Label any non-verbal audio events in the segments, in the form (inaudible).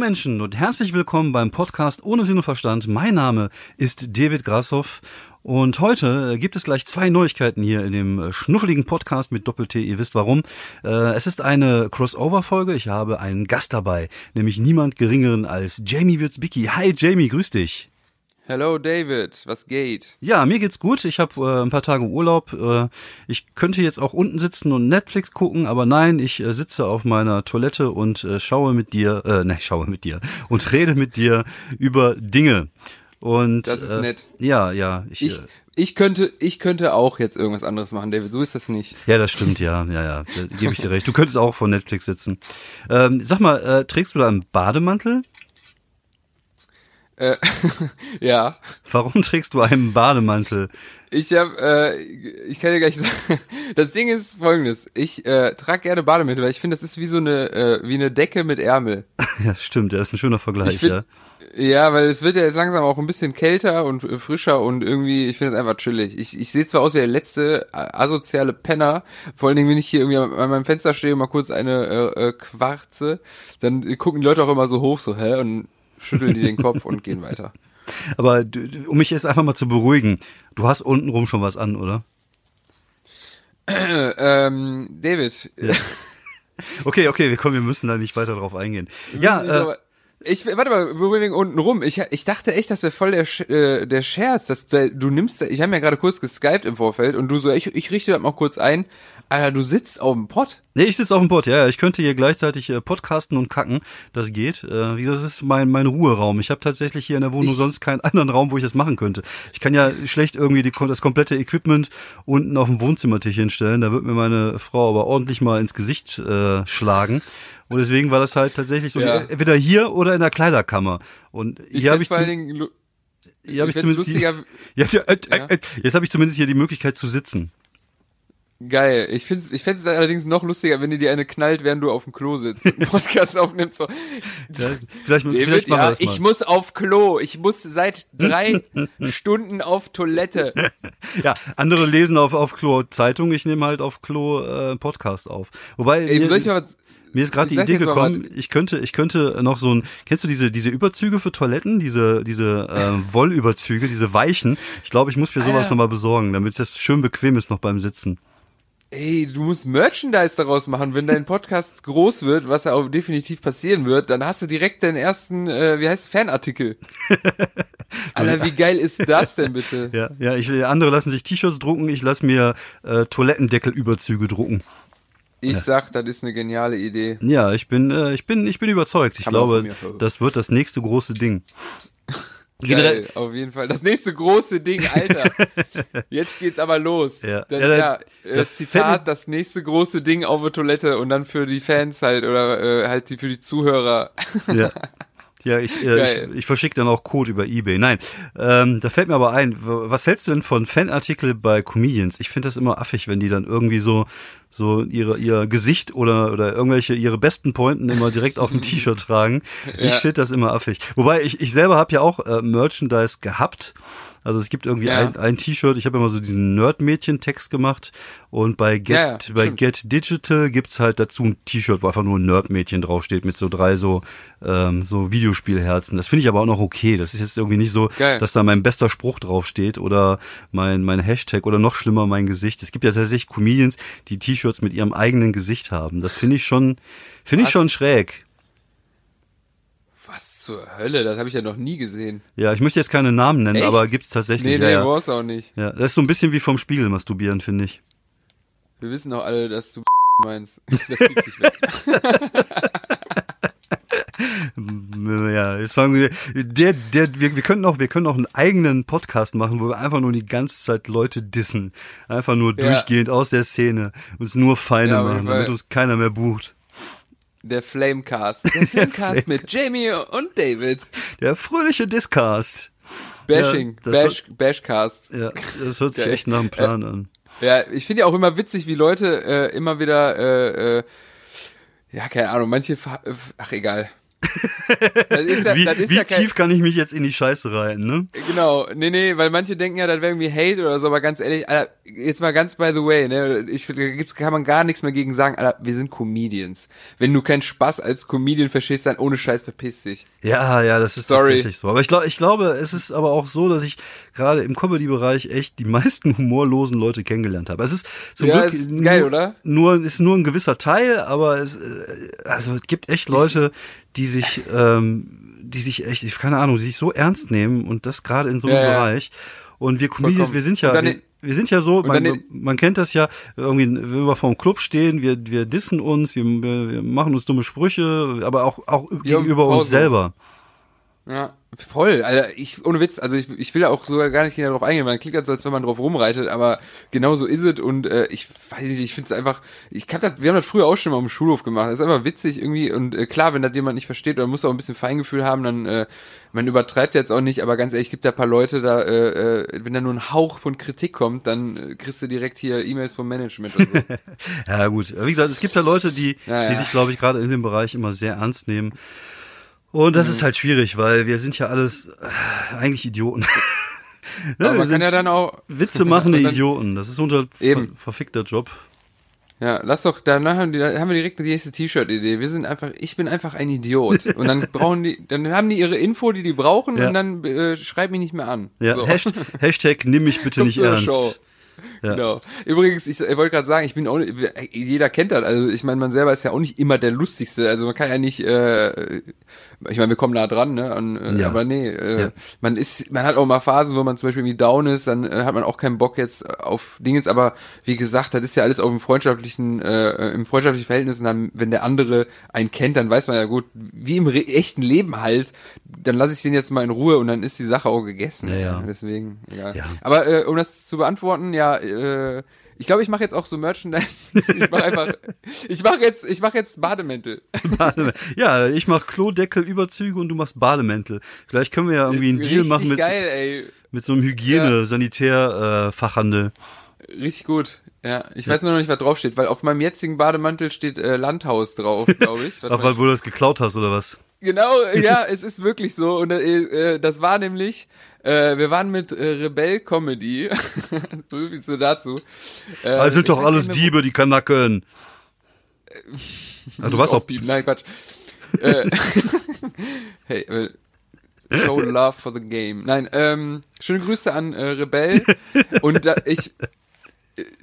Menschen und herzlich willkommen beim Podcast Ohne Sinn und Verstand. Mein Name ist David Grassoff und heute gibt es gleich zwei Neuigkeiten hier in dem schnuffeligen Podcast mit Doppel-T. Ihr wisst warum. Äh, es ist eine Crossover-Folge. Ich habe einen Gast dabei, nämlich niemand geringeren als Jamie Wirzbicki. Hi Jamie, grüß dich. Hello David, was geht? Ja, mir geht's gut. Ich habe äh, ein paar Tage Urlaub. Äh, ich könnte jetzt auch unten sitzen und Netflix gucken, aber nein, ich äh, sitze auf meiner Toilette und äh, schaue mit dir, äh, nein, schaue mit dir (laughs) und rede mit dir über Dinge. Und Das ist äh, nett. Ja, ja. Ich, Ich, äh, ich könnte, ich könnte auch jetzt irgendwas anderes machen, David. So ist das nicht. ja, das stimmt, ja, ja, ja. Da gebe ich dir recht. Du könntest auch vor Netflix sitzen. Ähm, sag mal, äh, trägst du da einen Bademantel? Äh, (laughs) ja, Warum trägst du einen Bademantel? ich habe, äh, ich kann dir gleich sagen, (laughs) das Ding ist folgendes. Ich äh, trage gerne Bademäntel, weil ich finde, das ist wie so eine, äh, wie eine Decke mit Ärmel. (laughs) Ja, stimmt, der ist ein schöner Vergleich, Ich find- ja. Ja, weil es wird ja jetzt langsam auch ein bisschen kälter und äh, frischer und irgendwie, ich finde es einfach chillig. Ich, ich sehe zwar aus wie der letzte äh, asoziale Penner, vor allen Dingen, wenn ich hier irgendwie an meinem Fenster stehe und mal kurz eine äh, äh, quarze, dann gucken die Leute auch immer so hoch, so, hä? Und schütteln die den Kopf und gehen weiter. Aber um mich jetzt einfach mal zu beruhigen, du hast untenrum schon was an, oder? Äh, ähm, David, Ja. (laughs) Okay, okay, wir kommen, wir müssen da nicht weiter drauf eingehen. Ja, äh, ich warte mal, wir wegen unten rum. Ich, ich dachte echt, das wäre voll der äh, der Scherz, dass der, du nimmst, ich habe ja gerade kurz geskypt im Vorfeld und du so, ich, ich richte das mal kurz ein. Alter, du sitzt auf dem Pott. Nee, ich sitze auf dem Boot, ja, ja, ich könnte hier gleichzeitig äh, podcasten und kacken, das geht. Äh, wie gesagt, das ist mein, mein Ruheraum. Ich habe tatsächlich hier in der Wohnung Ich- sonst keinen anderen Raum, wo ich das machen könnte. Ich kann ja schlecht irgendwie die, das komplette Equipment unten auf dem Wohnzimmertisch hinstellen, da wird mir meine Frau aber ordentlich mal ins Gesicht äh, schlagen. Und deswegen war das halt tatsächlich so, Ja. entweder hier oder in der Kleiderkammer. Und Ich hier habe ich, vor zum- allen Dingen, lu- hier hab ich zumindest die, lustiger, (laughs) ja, ja, äh, Ja. äh, jetzt habe ich zumindest hier die Möglichkeit zu sitzen. Geil. Ich find's, ich find's allerdings noch lustiger, wenn dir die eine knallt, während du auf dem Klo sitzt und einen (laughs) Podcast aufnimmst. So. Ja, vielleicht, David, vielleicht machen wir ja, das mal. ich muss auf Klo. Ich muss seit drei (laughs) Stunden auf Toilette. Ja, andere lesen auf, auf Klo Zeitung, ich nehme halt auf Klo äh, Podcast auf. Wobei Ey, mir, soll ich mal was, mir ist gerade die Idee gekommen, ich könnte, ich könnte noch so ein, kennst du diese, diese Überzüge für Toiletten, diese, diese äh, (laughs) Wollüberzüge, diese weichen? Ich glaube, ich muss mir sowas Alter. nochmal besorgen, damit das schön bequem ist noch beim Sitzen. Ey, du musst Merchandise daraus machen, wenn dein Podcast (laughs) groß wird, was ja auch definitiv passieren wird, dann hast du direkt deinen ersten, äh, wie heißt es, Fanartikel. (laughs) Alter, wie geil ist das denn bitte? (laughs) Ja, ja, ich, andere lassen sich T-Shirts drucken, ich lasse mir äh, Toilettendeckelüberzüge drucken. Ich sag, das ist eine geniale Idee. Ja, ich bin, äh, ich bin, ich bin überzeugt. Ich Kann glaube, das wird das nächste große Ding. Geil, auf jeden Fall. Das nächste große Ding, Alter. (laughs) Jetzt geht's aber los. Ja. Das, Ja, das- ja, äh, das Zitat, das nächste große Ding auf der Toilette und dann für die Fans halt oder äh, halt die, für die Zuhörer. Ja. (laughs) Ja, ich, äh, ich, ich verschicke dann auch Code über Ebay. Nein, ähm, da fällt mir aber ein, was hältst du denn von Fanartikel bei Comedians? Ich finde das immer affig, wenn die dann irgendwie so so ihre ihr Gesicht oder oder irgendwelche ihre besten Pointen immer direkt auf dem (laughs) T-Shirt tragen. Ich Ja. finde das immer affig. Wobei ich ich selber habe ja auch äh, Merchandise gehabt. Also es gibt irgendwie Ja. ein, ein T-Shirt, ich habe immer so diesen Nerd-Mädchen-Text gemacht und bei Get, Ja, ja, bei. Get Digital gibt's halt dazu ein T-Shirt, wo einfach nur ein Nerd-Mädchen draufsteht mit so drei so, ähm, so Videospielherzen. Das finde ich aber auch noch okay. Das ist jetzt irgendwie nicht so, Geil. dass da mein bester Spruch draufsteht oder mein, mein Hashtag oder noch schlimmer mein Gesicht. Es gibt ja tatsächlich Comedians, die T-Shirts mit ihrem eigenen Gesicht haben. Das finde ich schon, finde ich schon schräg. Zur Hölle? Das habe ich ja noch nie gesehen. Ja, ich möchte jetzt keine Namen nennen, Echt? aber gibt's tatsächlich. Nee, nee, ja, ja. brauchst auch nicht. ja, das ist so ein bisschen wie vom Spiegel masturbieren, finde ich. Wir wissen doch alle, dass du (laughs) meinst. (laughs) Das kriegt sich weg. (laughs) Ja, jetzt fangen wir, der, der, wir, wir können auch, wir können auch einen eigenen Podcast machen, wo wir einfach nur die ganze Zeit Leute dissen. Einfach nur Ja. durchgehend aus der Szene. Uns nur Feinde Ja, machen, damit uns keiner mehr bucht. Der Flamecast. Der Flamecast mit Jamie und David. Der fröhliche Discast. Bashing. Ja, Bash, Bashcast. Ja, das hört sich echt nach einem Plan an. Ja, ich finde ja auch immer witzig, wie Leute äh, immer wieder, äh, äh, ja, keine Ahnung, manche, äh, ach egal. Ja, wie wie ja kein, tief kann ich mich jetzt in die Scheiße reiten, ne? Genau, nee, nee, weil manche denken ja, das wäre irgendwie Hate oder so, aber ganz ehrlich, Alter, jetzt mal ganz by the way, ne, ich, da gibt's, kann man gar nichts mehr gegen sagen, Alter, wir sind Comedians. Wenn du keinen Spaß als Comedian verstehst, dann ohne Scheiß verpiss dich. Ja, ja, das ist Sorry. tatsächlich so. Aber ich glaube, ich glaube, es ist aber auch so, dass ich gerade im Comedy-Bereich echt die meisten humorlosen Leute kennengelernt habe. Es ist zum ja, Glück ist geil, nur, oder? Nur, ist nur ein gewisser Teil, aber es, äh, also es gibt echt Leute, die sich, ähm, die sich echt, ich keine Ahnung, die sich so ernst nehmen und das gerade in so einem ja, Bereich. Und wir Comedians, wir sind ja, wir, wir sind ja so, man, man kennt das ja, irgendwie, wenn wir vor dem Club stehen, wir, wir dissen uns, wir, wir machen uns dumme Sprüche, aber auch, auch gegenüber uns selber. Ja. Voll, Alter, ich, ohne Witz, also ich, ich will ja auch sogar gar nicht genau darauf eingehen, man klingt halt so, als wenn man drauf rumreitet, aber genau so ist es und äh, ich weiß nicht, ich finde es einfach, ich kann das, wir haben das früher auch schon mal im Schulhof gemacht, das ist einfach witzig irgendwie und äh, klar, wenn das jemand nicht versteht oder muss auch ein bisschen Feingefühl haben, dann, äh, man übertreibt jetzt auch nicht, aber ganz ehrlich, gibt da paar Leute da, äh, äh, wenn da nur ein Hauch von Kritik kommt, dann äh, kriegst du direkt hier E-Mails vom Management so. (laughs) ja gut, wie gesagt, es gibt da Leute, die, ja, ja. die sich, glaube ich, gerade in dem Bereich immer sehr ernst nehmen und das mhm. ist halt schwierig, weil wir sind ja alles äh, eigentlich Idioten. ja, (laughs) Aber man kann ja dann auch Witze machen (laughs) die Idioten. Das ist unser eben. verfickter Job. Ja, lass doch, danach haben, die, haben wir direkt die nächste T-Shirt-Idee. Wir sind einfach, ich bin einfach ein Idiot. (laughs) Und dann brauchen die, dann haben die ihre Info, die die brauchen, ja. und dann äh, schreib mich nicht mehr an. Ja, so. Hashtag, Hashtag nimm mich bitte nicht ernst. Show. Ja. Genau. Übrigens, ich, ich wollte gerade sagen, ich bin auch jeder kennt das. Also ich meine, man selber ist ja auch nicht immer der lustigste. Also man kann ja nicht äh, ich meine, wir kommen nah dran, ne? Und, äh, ja. Aber nee, äh, ja. man ist, man hat auch mal Phasen, wo man zum Beispiel irgendwie down ist, dann äh, hat man auch keinen Bock jetzt auf Dingens, aber wie gesagt, das ist ja alles auf dem freundschaftlichen, äh, im freundschaftlichen Verhältnis und dann, wenn der andere einen kennt, dann weiß man ja gut, wie im echten Leben halt, dann lasse ich den jetzt mal in Ruhe und dann ist die Sache auch gegessen. Ja, ja. Deswegen, egal. Ja. Aber äh, um das zu beantworten, ja, äh, ich glaube, ich mache jetzt auch so Merchandise. (laughs) Ich mache einfach, ich mache jetzt, ich mache jetzt Bademäntel. Bademäntel. Ja, ich mache Klodeckelüberzüge und du machst Bademäntel. Vielleicht können wir ja irgendwie einen Deal machen mit, geil, mit so einem Hygiene, Sanitär, äh. Richtig gut. Ja, ich weiß nur noch nicht, was draufsteht, weil auf meinem jetzigen Bademantel steht äh, Landhaus drauf, glaube ich. (laughs) Ach, weil du das geklaut hast oder was? Genau, (laughs) ja, es ist wirklich so. Und äh, äh, das war nämlich, äh, wir waren mit äh, Rebell Comedy. (laughs) so viel zu dazu. Äh, also sind doch alles Diebe, die Kanacken. Äh, du warst (laughs) auch. Dieb. Nein, Quatsch. äh, hey, äh, Show love for the game. Nein, ähm, schöne Grüße an äh, Rebell. Und da, ich,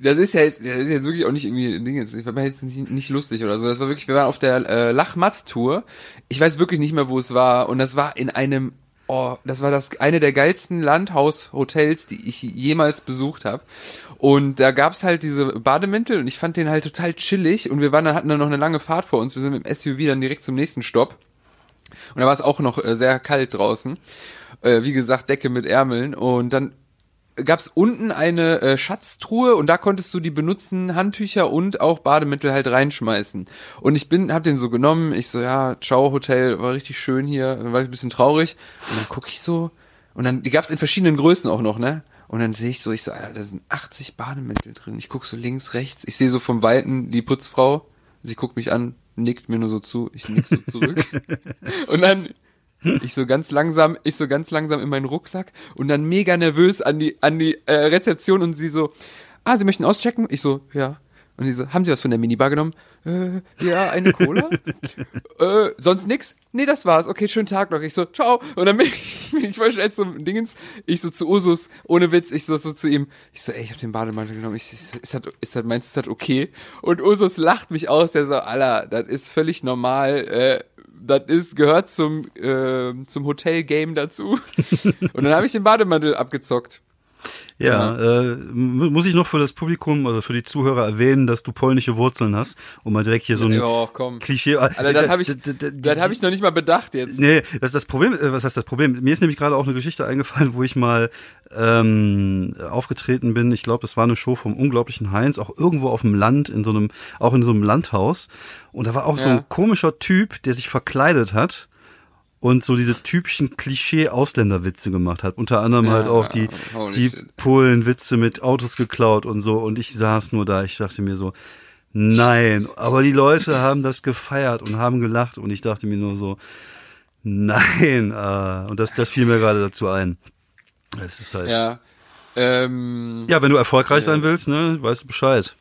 das ist ja jetzt, das ist jetzt wirklich auch nicht irgendwie ein Ding, jetzt, ich war jetzt nicht, nicht lustig oder so. Das war wirklich, wir waren auf der äh, Lachmatt-Tour. Ich weiß wirklich nicht mehr, wo es war. Und das war in einem, oh, das war das eine der geilsten Landhaushotels, die ich jemals besucht habe. Und da gab's halt diese Bademäntel und ich fand den halt total chillig. Und wir waren dann, hatten dann noch eine lange Fahrt vor uns. Wir sind mit dem SUV dann direkt zum nächsten Stopp. Und da war es auch noch äh, sehr kalt draußen. Äh, wie gesagt, Decke mit Ärmeln. Und dann gab es unten eine äh, Schatztruhe und da konntest du die benutzten Handtücher und auch Bademittel halt reinschmeißen. Und ich bin, hab den so genommen, ich so, ja, ciao Hotel, war richtig schön hier, dann war ich ein bisschen traurig. Und dann guck ich so, und dann, die gab es in verschiedenen Größen auch noch, ne? Und dann sehe ich so, ich so, Alter, da sind 80 Bademittel drin. Ich guck so links, rechts, ich sehe so vom Weiten die Putzfrau, sie guckt mich an, nickt mir nur so zu, ich nick so zurück. (laughs) und dann ich so ganz langsam, ich so ganz langsam in meinen Rucksack und dann mega nervös an die an die äh, Rezeption und sie so, ah, Sie möchten auschecken? Ich so, ja. Und sie so, haben Sie was von der Minibar genommen? Äh, ja, eine Cola? (laughs) äh, sonst nix? Nee, das war's. Okay, schönen Tag noch. Ich so, ciao. Und dann bin ich, (laughs) ich voll schnell zum Dingens. Ich so zu Usus, ohne Witz, ich so, so zu ihm. Ich so, ey, ich hab den Bademantel genommen. Ich, ist, ist, das, ist das, meinst du, ist das okay? Und Usus lacht mich aus. Der so, Alter, das ist völlig normal. Äh, das ist, gehört zum, äh, zum Hotel-Game dazu. (laughs) Und dann habe ich den Bademantel abgezockt. Ja, äh, muss ich noch für das Publikum, also für die Zuhörer erwähnen, dass du polnische Wurzeln hast, um mal direkt hier so ein oh, komm. Klischee. Äh, Alter, das habe ich, das hab ich noch nicht mal bedacht jetzt. Nee, das ist das Problem. Äh, was heißt das Problem? Mir ist nämlich gerade auch eine Geschichte eingefallen, wo ich mal ähm, aufgetreten bin. Ich glaube, es war eine Show vom unglaublichen Heinz, auch irgendwo auf dem Land, in so einem, auch in so einem Landhaus. Und da war auch ja. so ein komischer Typ, der sich verkleidet hat und so diese typischen Klischee-Ausländerwitze gemacht hat. Unter anderem ja, halt auch die, die Polen-Witze mit Autos geklaut und so. Und ich saß nur da, ich dachte mir so, Nein, aber die Leute (laughs) haben das gefeiert und haben gelacht und ich dachte mir nur so, nein, äh, und das, das fiel mir gerade dazu ein. Es ist halt. Ja. Ähm, ja, wenn du erfolgreich sein willst, ne, weißt du Bescheid.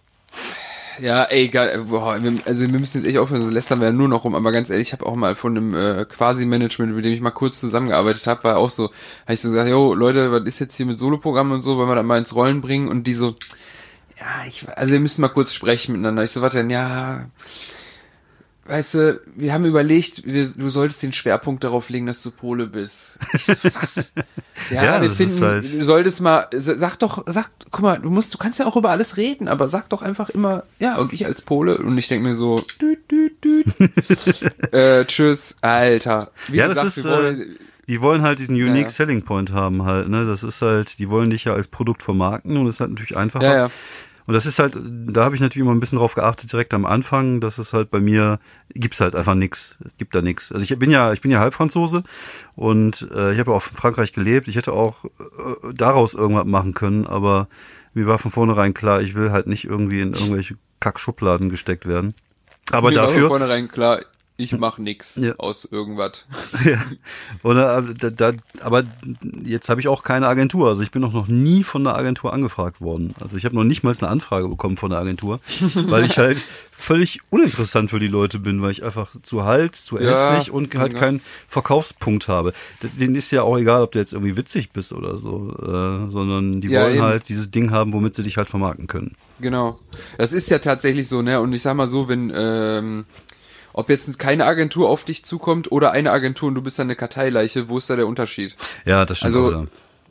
Ja, ey, geil. Boah, wir, also wir müssen jetzt echt aufhören, so lästern wir ja nur noch rum, aber ganz ehrlich, ich habe auch mal von einem äh, Quasi-Management, mit dem ich mal kurz zusammengearbeitet habe, war auch so, habe ich so gesagt, jo, Leute, was ist jetzt hier mit Soloprogrammen und so, wollen wir das mal ins Rollen bringen und die so, ja, ich, also wir müssen mal kurz sprechen miteinander. Ich so, warte, denn, ja, weißt du, wir haben überlegt, wir, du solltest den Schwerpunkt darauf legen, dass du Pole bist. So, was? (laughs) Ja, Ja, wir das finden, ist halt- du solltest mal, sag doch, sag, guck mal, du musst, du kannst ja auch über alles reden, aber sag doch einfach immer, ja, und ich als Pole, und ich denk mir so, düt, düt, düt. äh, tschüss, Alter. Wie Ja, das gesagt, ist, wir wollen- äh, Die wollen halt diesen Unique Ja. Selling Point haben halt, ne? Das ist halt, die wollen dich ja als Produkt vermarkten und das ist halt natürlich einfacher. ja, ja. Und das ist halt, da habe ich natürlich immer ein bisschen drauf geachtet, direkt am Anfang, dass es halt bei mir, gibt's halt einfach nix. Es gibt da nix. Also ich bin ja, ich bin ja Halbfranzose und äh, ich habe ja auch in Frankreich gelebt. Ich hätte auch äh, daraus irgendwas machen können, aber mir war von vornherein klar, ich will halt nicht irgendwie in irgendwelche Kackschubladen gesteckt werden. Aber Mir war von dafür, vornherein klar, ich mach nix Ja. aus irgendwas. (laughs) ja. Oder äh, da, da, aber jetzt habe ich auch keine Agentur. Also ich bin auch noch nie von der Agentur angefragt worden. Also ich habe noch nicht mal eine Anfrage bekommen von der Agentur, (laughs) weil ich halt völlig uninteressant für die Leute bin, weil ich einfach zu halt, zu Ja, hässlich und halt ja. keinen Verkaufspunkt habe. Das, denen ist ja auch egal, ob du jetzt irgendwie witzig bist oder so, äh, sondern die Ja, wollen eben. halt dieses Ding haben, womit sie dich halt vermarkten können. Genau. Das ist ja tatsächlich so, ne? Und ich sag mal so, wenn, ähm, ob jetzt keine Agentur auf dich zukommt oder eine Agentur und du bist dann eine Karteileiche, wo ist da der Unterschied? Ja, das stimmt. Also, wieder.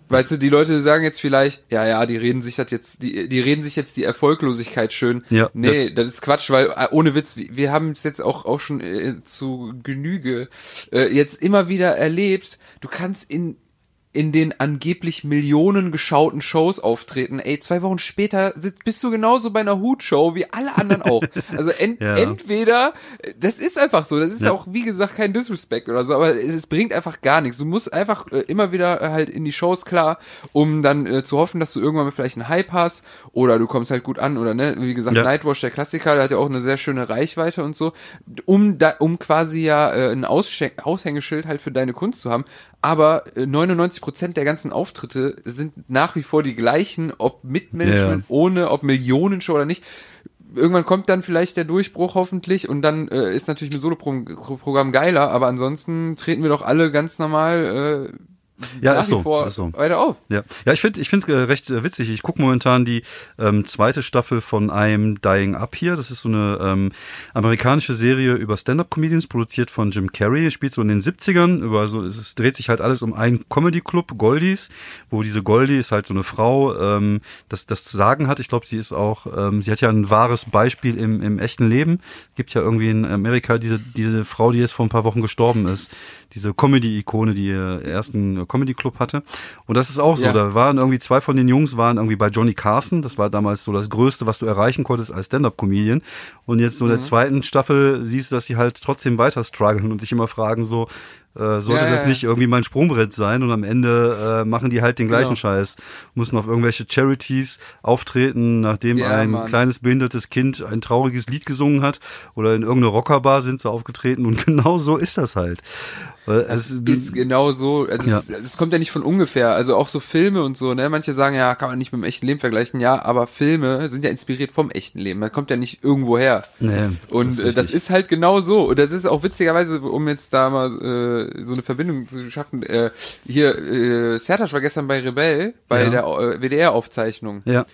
Weißt du, die Leute sagen jetzt vielleicht, ja, ja, die reden sich das jetzt, die, die reden sich jetzt die Erfolglosigkeit schön. Ja, nee, das ist Quatsch, weil äh, ohne Witz, wir, wir haben es jetzt auch auch schon äh, zu Genüge äh, jetzt immer wieder erlebt. Du kannst in in den angeblich Millionen geschauten Shows auftreten. Ey, zwei Wochen später bist du genauso bei einer Hutshow wie alle anderen auch. Also (laughs) ent, Ja. entweder, das ist einfach so, das ist Ja. auch, wie gesagt, kein Disrespect oder so, aber es, es bringt einfach gar nichts. Du musst einfach äh, immer wieder äh, halt in die Shows klar, um dann äh, zu hoffen, dass du irgendwann mal vielleicht einen Hype hast oder du kommst halt gut an oder ne, wie gesagt, Ja. Nightwash, der Klassiker, der hat ja auch eine sehr schöne Reichweite und so, um da, um quasi ja äh, ein Ausschen- Aushängeschild halt für deine Kunst zu haben. Aber äh, 99% der ganzen Auftritte sind nach wie vor die gleichen, ob mit Management, ohne, ob Millionenshow oder nicht. Irgendwann kommt dann vielleicht der Durchbruch hoffentlich und dann äh, ist natürlich mit Soloprogramm geiler, aber ansonsten treten wir doch alle ganz normal äh, Ja, nach ist so, vor ist so. weiter auf. Ja, ja ich finde ich finde es recht äh, witzig. Ich gucke momentan die ähm, zweite Staffel von I'm Dying Up hier. Das ist so eine ähm, amerikanische Serie über Stand-Up-Comedians, produziert von Jim Carrey. Spielt so in den 70ern. Über so, es, es dreht sich halt alles um einen Comedy-Club, Goldies, wo diese Goldie ist halt so eine Frau, ähm, das, das zu sagen hat. Ich glaube, sie ist auch, ähm, sie hat ja ein wahres Beispiel im, im echten Leben. Gibt ja irgendwie in Amerika diese, diese Frau, die jetzt vor ein paar Wochen gestorben ist. Diese Comedy-Ikone, die ihr ersten Comedy-Club hatte. Und das ist auch so. Ja. Da waren irgendwie zwei von den Jungs waren irgendwie bei Johnny Carson. Das war damals so das Größte, was du erreichen konntest als Stand-Up-Comedian. Und jetzt so in der zweiten Staffel siehst du, dass sie halt trotzdem weiter strugglen und sich immer fragen so, äh, sollte Ja, das ja. nicht irgendwie mein Sprungbrett sein? Und am Ende äh, machen die halt den gleichen Genau. Scheiß. Müssen auf irgendwelche Charities auftreten, nachdem Ja, ein Mann. kleines behindertes Kind ein trauriges Lied gesungen hat. Oder in irgendeine Rockerbar sind sie aufgetreten. Und (laughs) genau so ist das halt. Es ist genau so, also es, es kommt ja nicht von ungefähr, also auch so Filme und so, ne, manche sagen, ja, kann man nicht mit dem echten Leben vergleichen, ja, aber Filme sind ja inspiriert vom echten Leben, das kommt ja nicht irgendwo her. Nee, Und das ist äh, das ist halt genau so. Und das ist auch witzigerweise, um jetzt da mal äh, so eine Verbindung zu schaffen, äh, hier, äh, Sertac war gestern bei Rebell, bei Ja. der äh, WDR-Aufzeichnung. ja.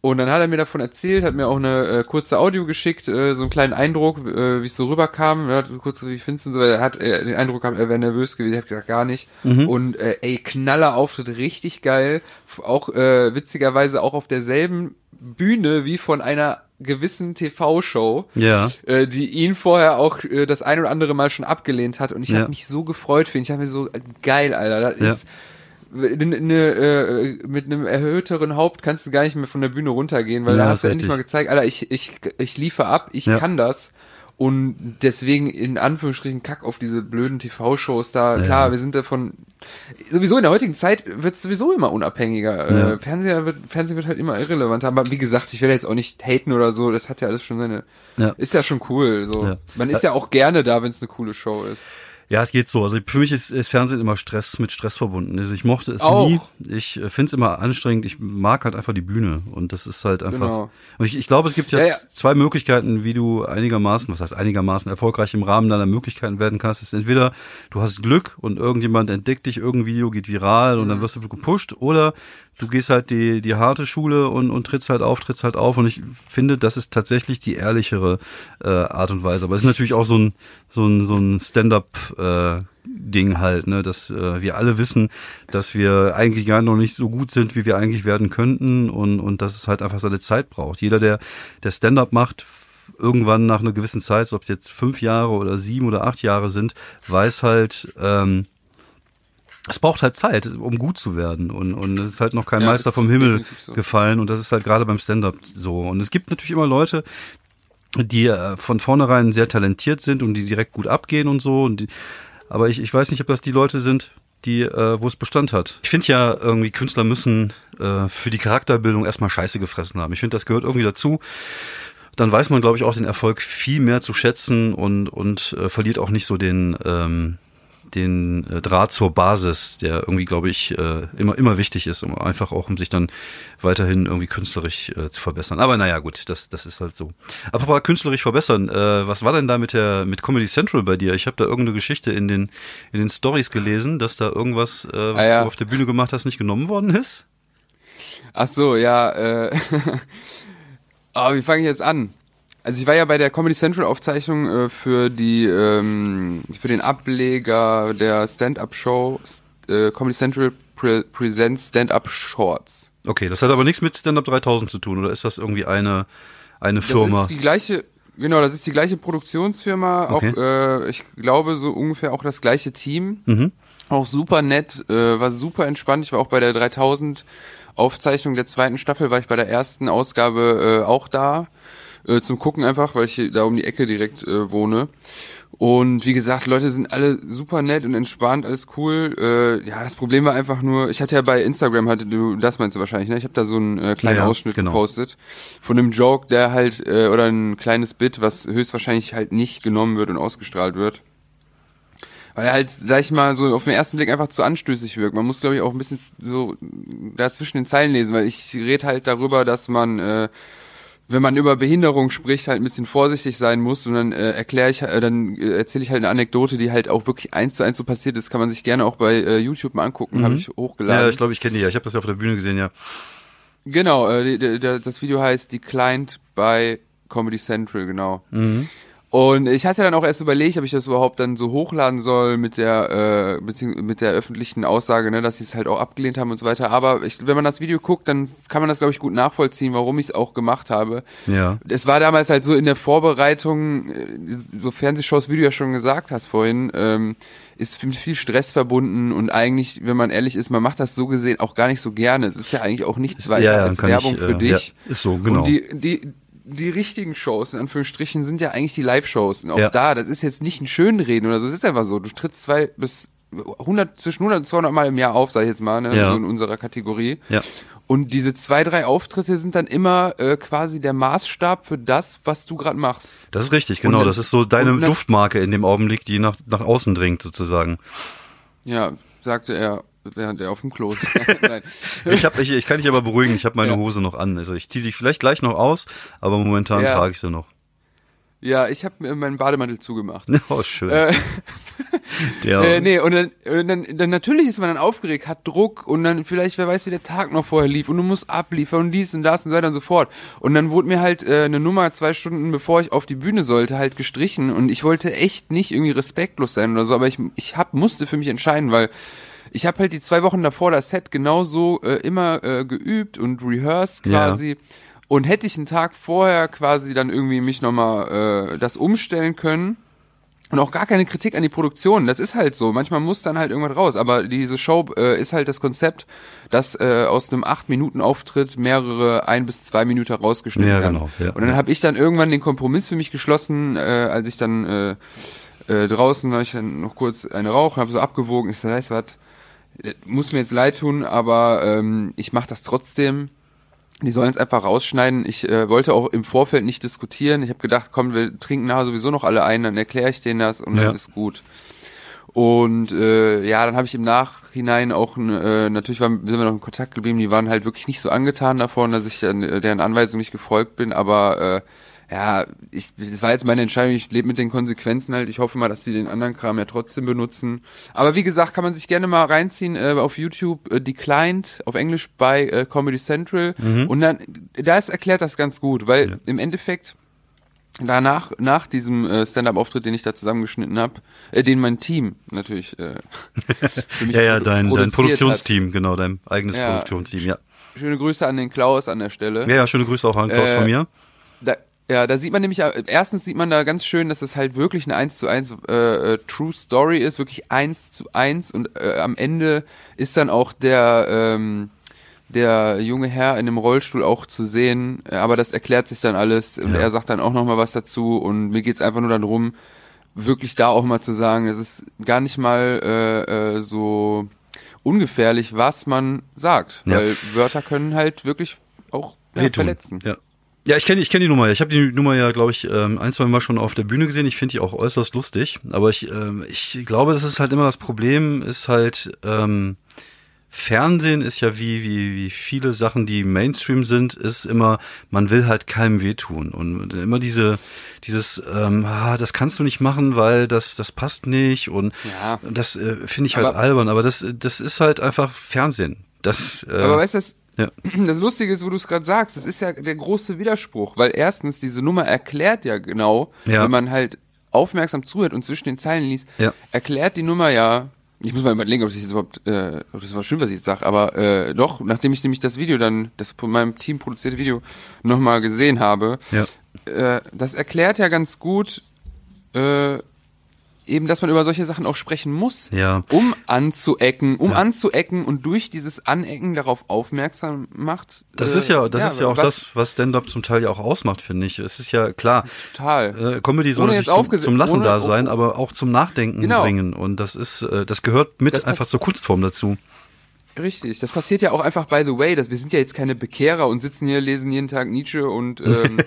Und dann hat er mir davon erzählt, hat mir auch eine äh, kurze Audio geschickt, äh, so einen kleinen Eindruck, äh, wie es so rüberkam. Er hat kurz, wie findest du so, er hat äh, den Eindruck gehabt, er wäre nervös gewesen. Ich habe gesagt, gar nicht. Und äh, ey, knaller Auftritt, richtig geil. Auch äh, witzigerweise auch auf derselben Bühne wie von einer gewissen TV-Show, Ja. äh, die ihn vorher auch äh, das ein oder andere Mal schon abgelehnt hat. Und ich Ja. habe mich so gefreut für ihn. Ich habe mir so, äh, geil, Alter. Das Ja. ist eine, eine, äh, mit einem erhöhteren Haupt kannst du gar nicht mehr von der Bühne runtergehen, weil Ja, da hast du endlich mal gezeigt, Alter, ich, ich, ich liefere ab, ich Ja. kann das. Und deswegen in Anführungsstrichen Kack auf diese blöden TV-Shows da. Ja. Klar, wir sind davon sowieso in der heutigen Zeit wird es sowieso immer unabhängiger. Ja. Äh, Fernseher wird, Fernsehen wird halt immer irrelevanter. Aber wie gesagt, ich will jetzt auch nicht haten oder so. Das hat ja alles schon seine. Ja. Ist ja schon cool. So. Man ist ja auch gerne da, wenn es eine coole Show ist. Ja, es geht so. Also für mich ist, ist Fernsehen immer Stress mit Stress verbunden. Also ich mochte es Auch. nie. Ich äh, finde es immer anstrengend. Ich mag halt einfach die Bühne und das ist halt einfach. Genau. Und ich, ich glaube, es gibt ja, Ja, ja. zwei Möglichkeiten, wie du einigermaßen, was heißt einigermaßen erfolgreich im Rahmen deiner Möglichkeiten werden kannst. Es ist entweder du hast Glück und irgendjemand entdeckt dich, irgendein Video geht viral und dann wirst du gepusht, oder du gehst halt die die harte Schule und und trittst halt auf, trittst halt auf. Und ich finde, das ist tatsächlich die ehrlichere äh, Art und Weise. Aber es ist natürlich auch so ein so ein so ein Stand-up äh, Ding halt, ne, dass äh, wir alle wissen, dass wir eigentlich gar noch nicht so gut sind, wie wir eigentlich werden könnten und und dass es halt einfach seine Zeit braucht. Jeder, der der Stand-up macht, irgendwann nach einer gewissen Zeit, ob es jetzt fünf Jahre oder sieben oder acht Jahre sind, weiß halt, ähm, es braucht halt Zeit, um gut zu werden. Und, und es ist halt noch kein Ja, Meister ist vom Himmel so. gefallen. Und das ist halt gerade beim Stand-up so. Und es gibt natürlich immer Leute, die äh, von vornherein sehr talentiert sind und die direkt gut abgehen und so. Und die, aber ich, ich weiß nicht, ob das die Leute sind, die, äh, wo es Bestand hat. Ich finde ja irgendwie, Künstler müssen äh, für die Charakterbildung erstmal Scheiße gefressen haben. Ich finde, das gehört irgendwie dazu. Dann weiß man, glaube ich, auch den Erfolg viel mehr zu schätzen und, und äh, verliert auch nicht so den, ähm, den äh, Draht zur Basis, der irgendwie, glaube ich, äh, immer, immer wichtig ist, um einfach auch, um sich dann weiterhin irgendwie künstlerisch äh, zu verbessern. Aber naja, gut, das, das ist halt so. Aber künstlerisch verbessern, äh, was war denn da mit der, mit Comedy Central bei dir? Ich habe da irgendeine Geschichte in den, in den Stories gelesen, dass da irgendwas, äh, was Ah, ja. du auf der Bühne gemacht hast, nicht genommen worden ist. Ach so, ja. Äh, oh, (laughs) wie fange ich jetzt an? Also ich war ja bei der Comedy Central Aufzeichnung äh, für die ähm, für den Ableger der Stand-up Show äh, Comedy Central Pre Presents Stand-up Shorts. Okay, das hat aber nichts mit Stand Up 3000 zu tun, oder ist das irgendwie eine, eine Das Firma? ist die gleiche Genau, das ist die gleiche Produktionsfirma, Okay. auch äh, ich glaube so ungefähr auch das gleiche Team. Mhm. Auch super nett, äh, war super entspannt. Ich war auch bei der 3000 Aufzeichnung der zweiten Staffel, war ich bei der ersten Ausgabe äh, auch da. Äh, zum Gucken einfach, weil ich hier da um die Ecke direkt äh, wohne. Und wie gesagt, Leute sind alle super nett und entspannt, alles cool. Äh, ja, das Problem war einfach nur, ich hatte ja bei Instagram, hatte du, das meinst du wahrscheinlich, ne? Ich habe da so einen äh, kleinen Ja, Ausschnitt genau. gepostet von einem Joke, der halt, äh, oder ein kleines Bit, was höchstwahrscheinlich halt nicht genommen wird und ausgestrahlt wird. Weil er halt, sag ich mal, so auf den ersten Blick einfach zu anstößig wirkt. Man muss, glaube ich, auch ein bisschen so da zwischen den Zeilen lesen, weil ich rede halt darüber, dass man, äh, wenn man über Behinderung spricht, halt ein bisschen vorsichtig sein muss. Und dann äh, erkläre ich, äh, dann äh, erzähle ich halt eine Anekdote, die halt auch wirklich eins zu eins so passiert ist. Kann man sich gerne auch bei äh, YouTube mal angucken, habe ich hochgeladen. Mhm. Ja, ich glaube, ich kenne die ja. Ich habe das ja auf der Bühne gesehen, ja. Genau, äh, die, die, das Video heißt Declined by Comedy Central, genau. Und ich hatte dann auch erst überlegt, ob ich das überhaupt dann so hochladen soll mit der äh, mit der öffentlichen Aussage, ne, dass sie es halt auch abgelehnt haben und so weiter. Aber ich, wenn man das Video guckt, dann kann man das glaube ich gut nachvollziehen, warum ich es auch gemacht habe. Ja. Es war damals halt so in der Vorbereitung, äh, so Fernsehshows, wie du ja schon gesagt hast vorhin, ähm, ist mit viel Stress verbunden und eigentlich, wenn man ehrlich ist, man macht das so gesehen auch gar nicht so gerne. Es ist ja eigentlich auch nichts weiter ja, ja, als Werbung ich, für äh, dich. Ja, ist so, genau. Und die, die, die richtigen Shows, in Anführungsstrichen, sind ja eigentlich die Live-Shows. Und auch Ja. da, das ist jetzt nicht ein Schönreden oder so, es ist einfach so. Du trittst zwei bis 100, zwischen 100 und 200 Mal im Jahr auf, sag ich jetzt mal, ne, Ja. so in unserer Kategorie. Ja. Und diese zwei, drei Auftritte sind dann immer äh, quasi der Maßstab für das, was du gerade machst. Das ist richtig, genau. dann- das ist so deine Duftmarke in dem Augenblick, die nach, nach außen dringt, sozusagen. Ja, sagte er, während er auf dem Klo (laughs) ist. Ich, hab, ich, ich kann dich aber beruhigen, ich habe meine Ja. Hose noch an. Also ich ziehe sie vielleicht gleich noch aus, aber momentan Ja. trage ich sie noch. Ja, ich habe mir meinen Bademantel zugemacht. (laughs) Oh, schön. Äh, (laughs) Der, Äh, nee, und, dann, und dann, dann natürlich ist man dann aufgeregt, hat Druck und dann vielleicht, wer weiß, wie der Tag noch vorher lief und du musst abliefern und dies und das und so weiter und so fort. Und dann wurde mir halt äh, eine Nummer zwei Stunden bevor ich auf die Bühne sollte halt gestrichen und ich wollte echt nicht irgendwie respektlos sein oder so, aber ich, ich hab, musste für mich entscheiden, weil ich habe halt die zwei Wochen davor das Set genauso äh, immer äh, geübt und rehearsed Ja. quasi. Und hätte ich einen Tag vorher quasi dann irgendwie mich nochmal äh, das umstellen können, und auch gar keine Kritik an die Produktion. Das ist halt so. Manchmal muss dann halt irgendwas raus. Aber diese Show äh, ist halt das Konzept, dass äh, aus einem 8-Minuten-Auftritt mehrere ein bis zwei Minuten rausgeschnitten Ja, werden. genau, ja. Und dann habe ich dann irgendwann den Kompromiss für mich geschlossen, äh, als ich dann äh, äh, draußen war ich dann noch kurz eine Rauch, habe so abgewogen. Ich so, weißt was, muss mir jetzt leid tun, aber ähm, ich mache das trotzdem. Die sollen es einfach rausschneiden. Ich äh, wollte auch im Vorfeld nicht diskutieren. Ich habe gedacht, komm, wir trinken nachher sowieso noch alle ein, dann erkläre ich denen das und Ja. dann ist gut. Und äh, ja, dann habe ich im Nachhinein auch äh, natürlich waren, sind wir noch in Kontakt geblieben. Die waren halt wirklich nicht so angetan davon, dass ich äh, deren Anweisung nicht gefolgt bin. Aber äh, ja, ich, das war jetzt meine Entscheidung. Ich lebe mit den Konsequenzen halt. Ich hoffe mal, dass die den anderen Kram ja trotzdem benutzen. Aber wie gesagt, kann man sich gerne mal reinziehen äh, auf YouTube. Äh, Declined auf Englisch bei äh, Comedy Central. Und dann, da ist erklärt das ganz gut, weil Ja. im Endeffekt danach, nach diesem äh, Stand-up-Auftritt, den ich da zusammengeschnitten habe, äh, den mein Team natürlich äh, (laughs) für mich Ja, ja, dein, dein Produktionsteam, genau, dein eigenes Ja. Produktionsteam, ja. Hat. Schöne Grüße an den Klaus an der Stelle. Ja, ja, schöne Grüße auch an Klaus Äh, von mir. Da, ja, da sieht man nämlich, äh, erstens sieht man da ganz schön, dass es halt wirklich eine 1 zu 1 äh, äh, True Story ist, wirklich 1 zu 1 und äh, am Ende ist dann auch der, ähm, der junge Herr in dem Rollstuhl auch zu sehen, äh, aber das erklärt sich dann alles und Ja. er sagt dann auch nochmal was dazu und mir geht's einfach nur darum, wirklich da auch mal zu sagen, es ist gar nicht mal äh, äh, so ungefährlich, was man sagt, Ja. weil Wörter können halt wirklich auch ja, verletzen. Ja. Ja, ich kenne ich kenn die Nummer. Ich habe die Nummer ja, glaube ich, ähm, ein, zwei Mal schon auf der Bühne gesehen. Ich finde die auch äußerst lustig. Aber ich, ähm, ich glaube, das ist halt immer das Problem, ist halt, ähm, Fernsehen ist ja wie, wie, wie viele Sachen, die Mainstream sind, ist immer, man will halt keinem wehtun. Und immer diese, dieses, ähm, ah, das kannst du nicht machen, weil das, das passt nicht. Und Ja. das äh, finde ich halt Aber- albern. Aber das, das ist halt einfach Fernsehen. Das, äh, Aber weißt du, das, ja. (clears throat) das Lustige ist, wo du es gerade sagst, das ist ja der große Widerspruch, weil erstens, diese Nummer erklärt ja genau, Ja. wenn man halt aufmerksam zuhört und zwischen den Zeilen liest, Ja. erklärt die Nummer ja, ich muss mal überlegen, ob das jetzt überhaupt, äh, ob das überhaupt stimmt, was ich jetzt sage, aber äh, doch, nachdem ich nämlich das Video dann, das von meinem Team produzierte Video nochmal gesehen habe, Ja. äh, das erklärt ja ganz gut, äh, eben, dass man über solche Sachen auch sprechen muss, Ja. um anzuecken, um anzuecken und durch dieses Anecken darauf aufmerksam macht. Das äh, ist ja, das ist ja auch was- das, was Stand-up zum Teil ja auch ausmacht, finde ich. Es ist ja klar, Total. äh, Comedy soll natürlich zum, zum Lachen ohne- da sein, aber auch zum Nachdenken Genau. bringen. Und das ist, äh, das gehört mit Das einfach zur Kunstform dazu. Richtig. Das passiert ja auch einfach by the way, dass wir sind ja jetzt keine Bekehrer und sitzen hier, lesen jeden Tag Nietzsche und (laughs) ähm,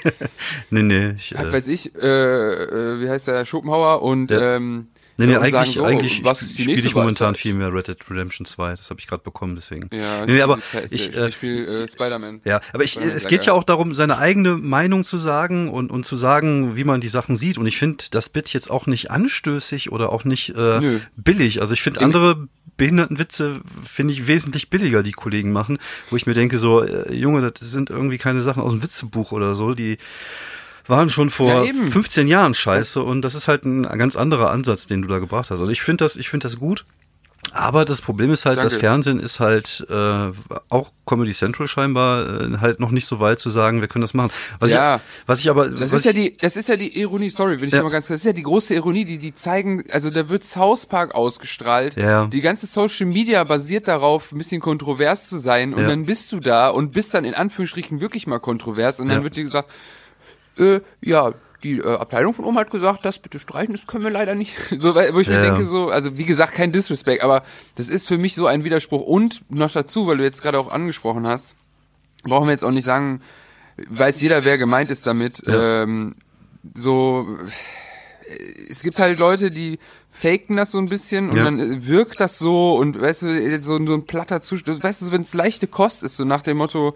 Nee, nee, ich, was äh, weiß ich, äh, äh, wie heißt der, Schopenhauer und Ja. ähm, nee, nee, und sagen eigentlich, eigentlich die spiele ich momentan viel mehr Red Dead Redemption 2. Das habe ich gerade bekommen, deswegen. Ja, nee, nee, aber ich, ich, äh, ich spiele äh, Spider-Man. Ja, aber ich, Spider-Man es geht ja auch darum, seine eigene Meinung zu sagen und, und zu sagen, wie man die Sachen sieht. Und ich finde das Bit jetzt auch nicht anstößig oder auch nicht äh, Nö. billig. Also ich finde andere Behindertenwitze finde ich wesentlich billiger, die Kollegen machen, wo ich mir denke, so, äh, Junge, das sind irgendwie keine Sachen aus dem Witzebuch oder so, die waren schon vor Ja, eben. 15 Jahren scheiße und das ist halt ein ganz anderer Ansatz, den du da gebracht hast. Also ich finde das, ich finde das gut. Aber das Problem ist halt, Danke. das Fernsehen ist halt äh, auch Comedy Central scheinbar äh, halt noch nicht so weit zu sagen, wir können das machen. Was Ja. ich, was ich aber Das ist ja die, das ist ja die Ironie, sorry, will ich Ja. mal ganz kurz, das ist ja die große Ironie, die, die zeigen, also da wird South Park ausgestrahlt. Ja. Die ganze Social Media basiert darauf, ein bisschen kontrovers zu sein und Ja. dann bist du da und bist dann in Anführungsstrichen wirklich mal kontrovers und dann wird dir gesagt, äh, ja, die äh, Abteilung von oben hat gesagt, das bitte streichen, das können wir leider nicht. (laughs) So, wo ich Ja, mir denke, so, also wie gesagt, kein Disrespect, aber das ist für mich so ein Widerspruch. Und noch dazu, weil du jetzt gerade auch angesprochen hast, brauchen wir jetzt auch nicht sagen, weiß jeder, wer gemeint ist damit. Ja. Ähm, so, es gibt halt Leute, die faken das so ein bisschen und Ja. dann äh, wirkt das so und weißt du, so, so ein platter Zustand, weißt du, wenn es leichte Kost ist, so nach dem Motto,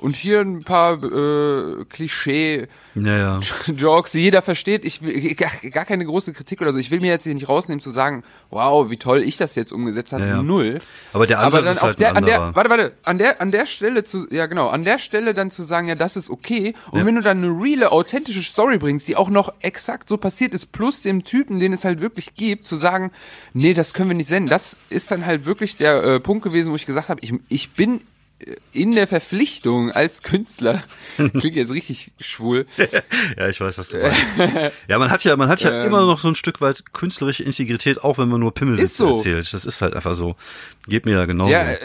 und hier ein paar äh, Klischee ja, ja. (laughs) Jokes, die jeder versteht. Ich will gar, gar keine große Kritik oder so. Ich will mir jetzt hier nicht rausnehmen zu sagen, wow, wie toll ich das jetzt umgesetzt habe. Ja. Null. Aber der Aber Ansatz dann ist halt der, an der, warte, warte, an der, an der Stelle zu, ja genau, an der Stelle dann zu sagen, ja, das ist okay. Und wenn du dann eine reale, authentische Story bringst, die auch noch exakt so passiert ist, plus dem Typen, den es halt wirklich gibt, zu sagen, nee, das können wir nicht senden. Das ist dann halt wirklich der äh, Punkt gewesen, wo ich gesagt habe, ich, ich bin in der Verpflichtung als Künstler, (laughs) klingt jetzt richtig schwul, (laughs) ja, ich weiß, was du meinst. ja, man hat ja, man hat ja Ähm. immer noch so ein Stück weit künstlerische Integrität, auch wenn man nur Ist so. erzählt. Das ist halt einfach so. Geht mir ja genau. Ja, äh,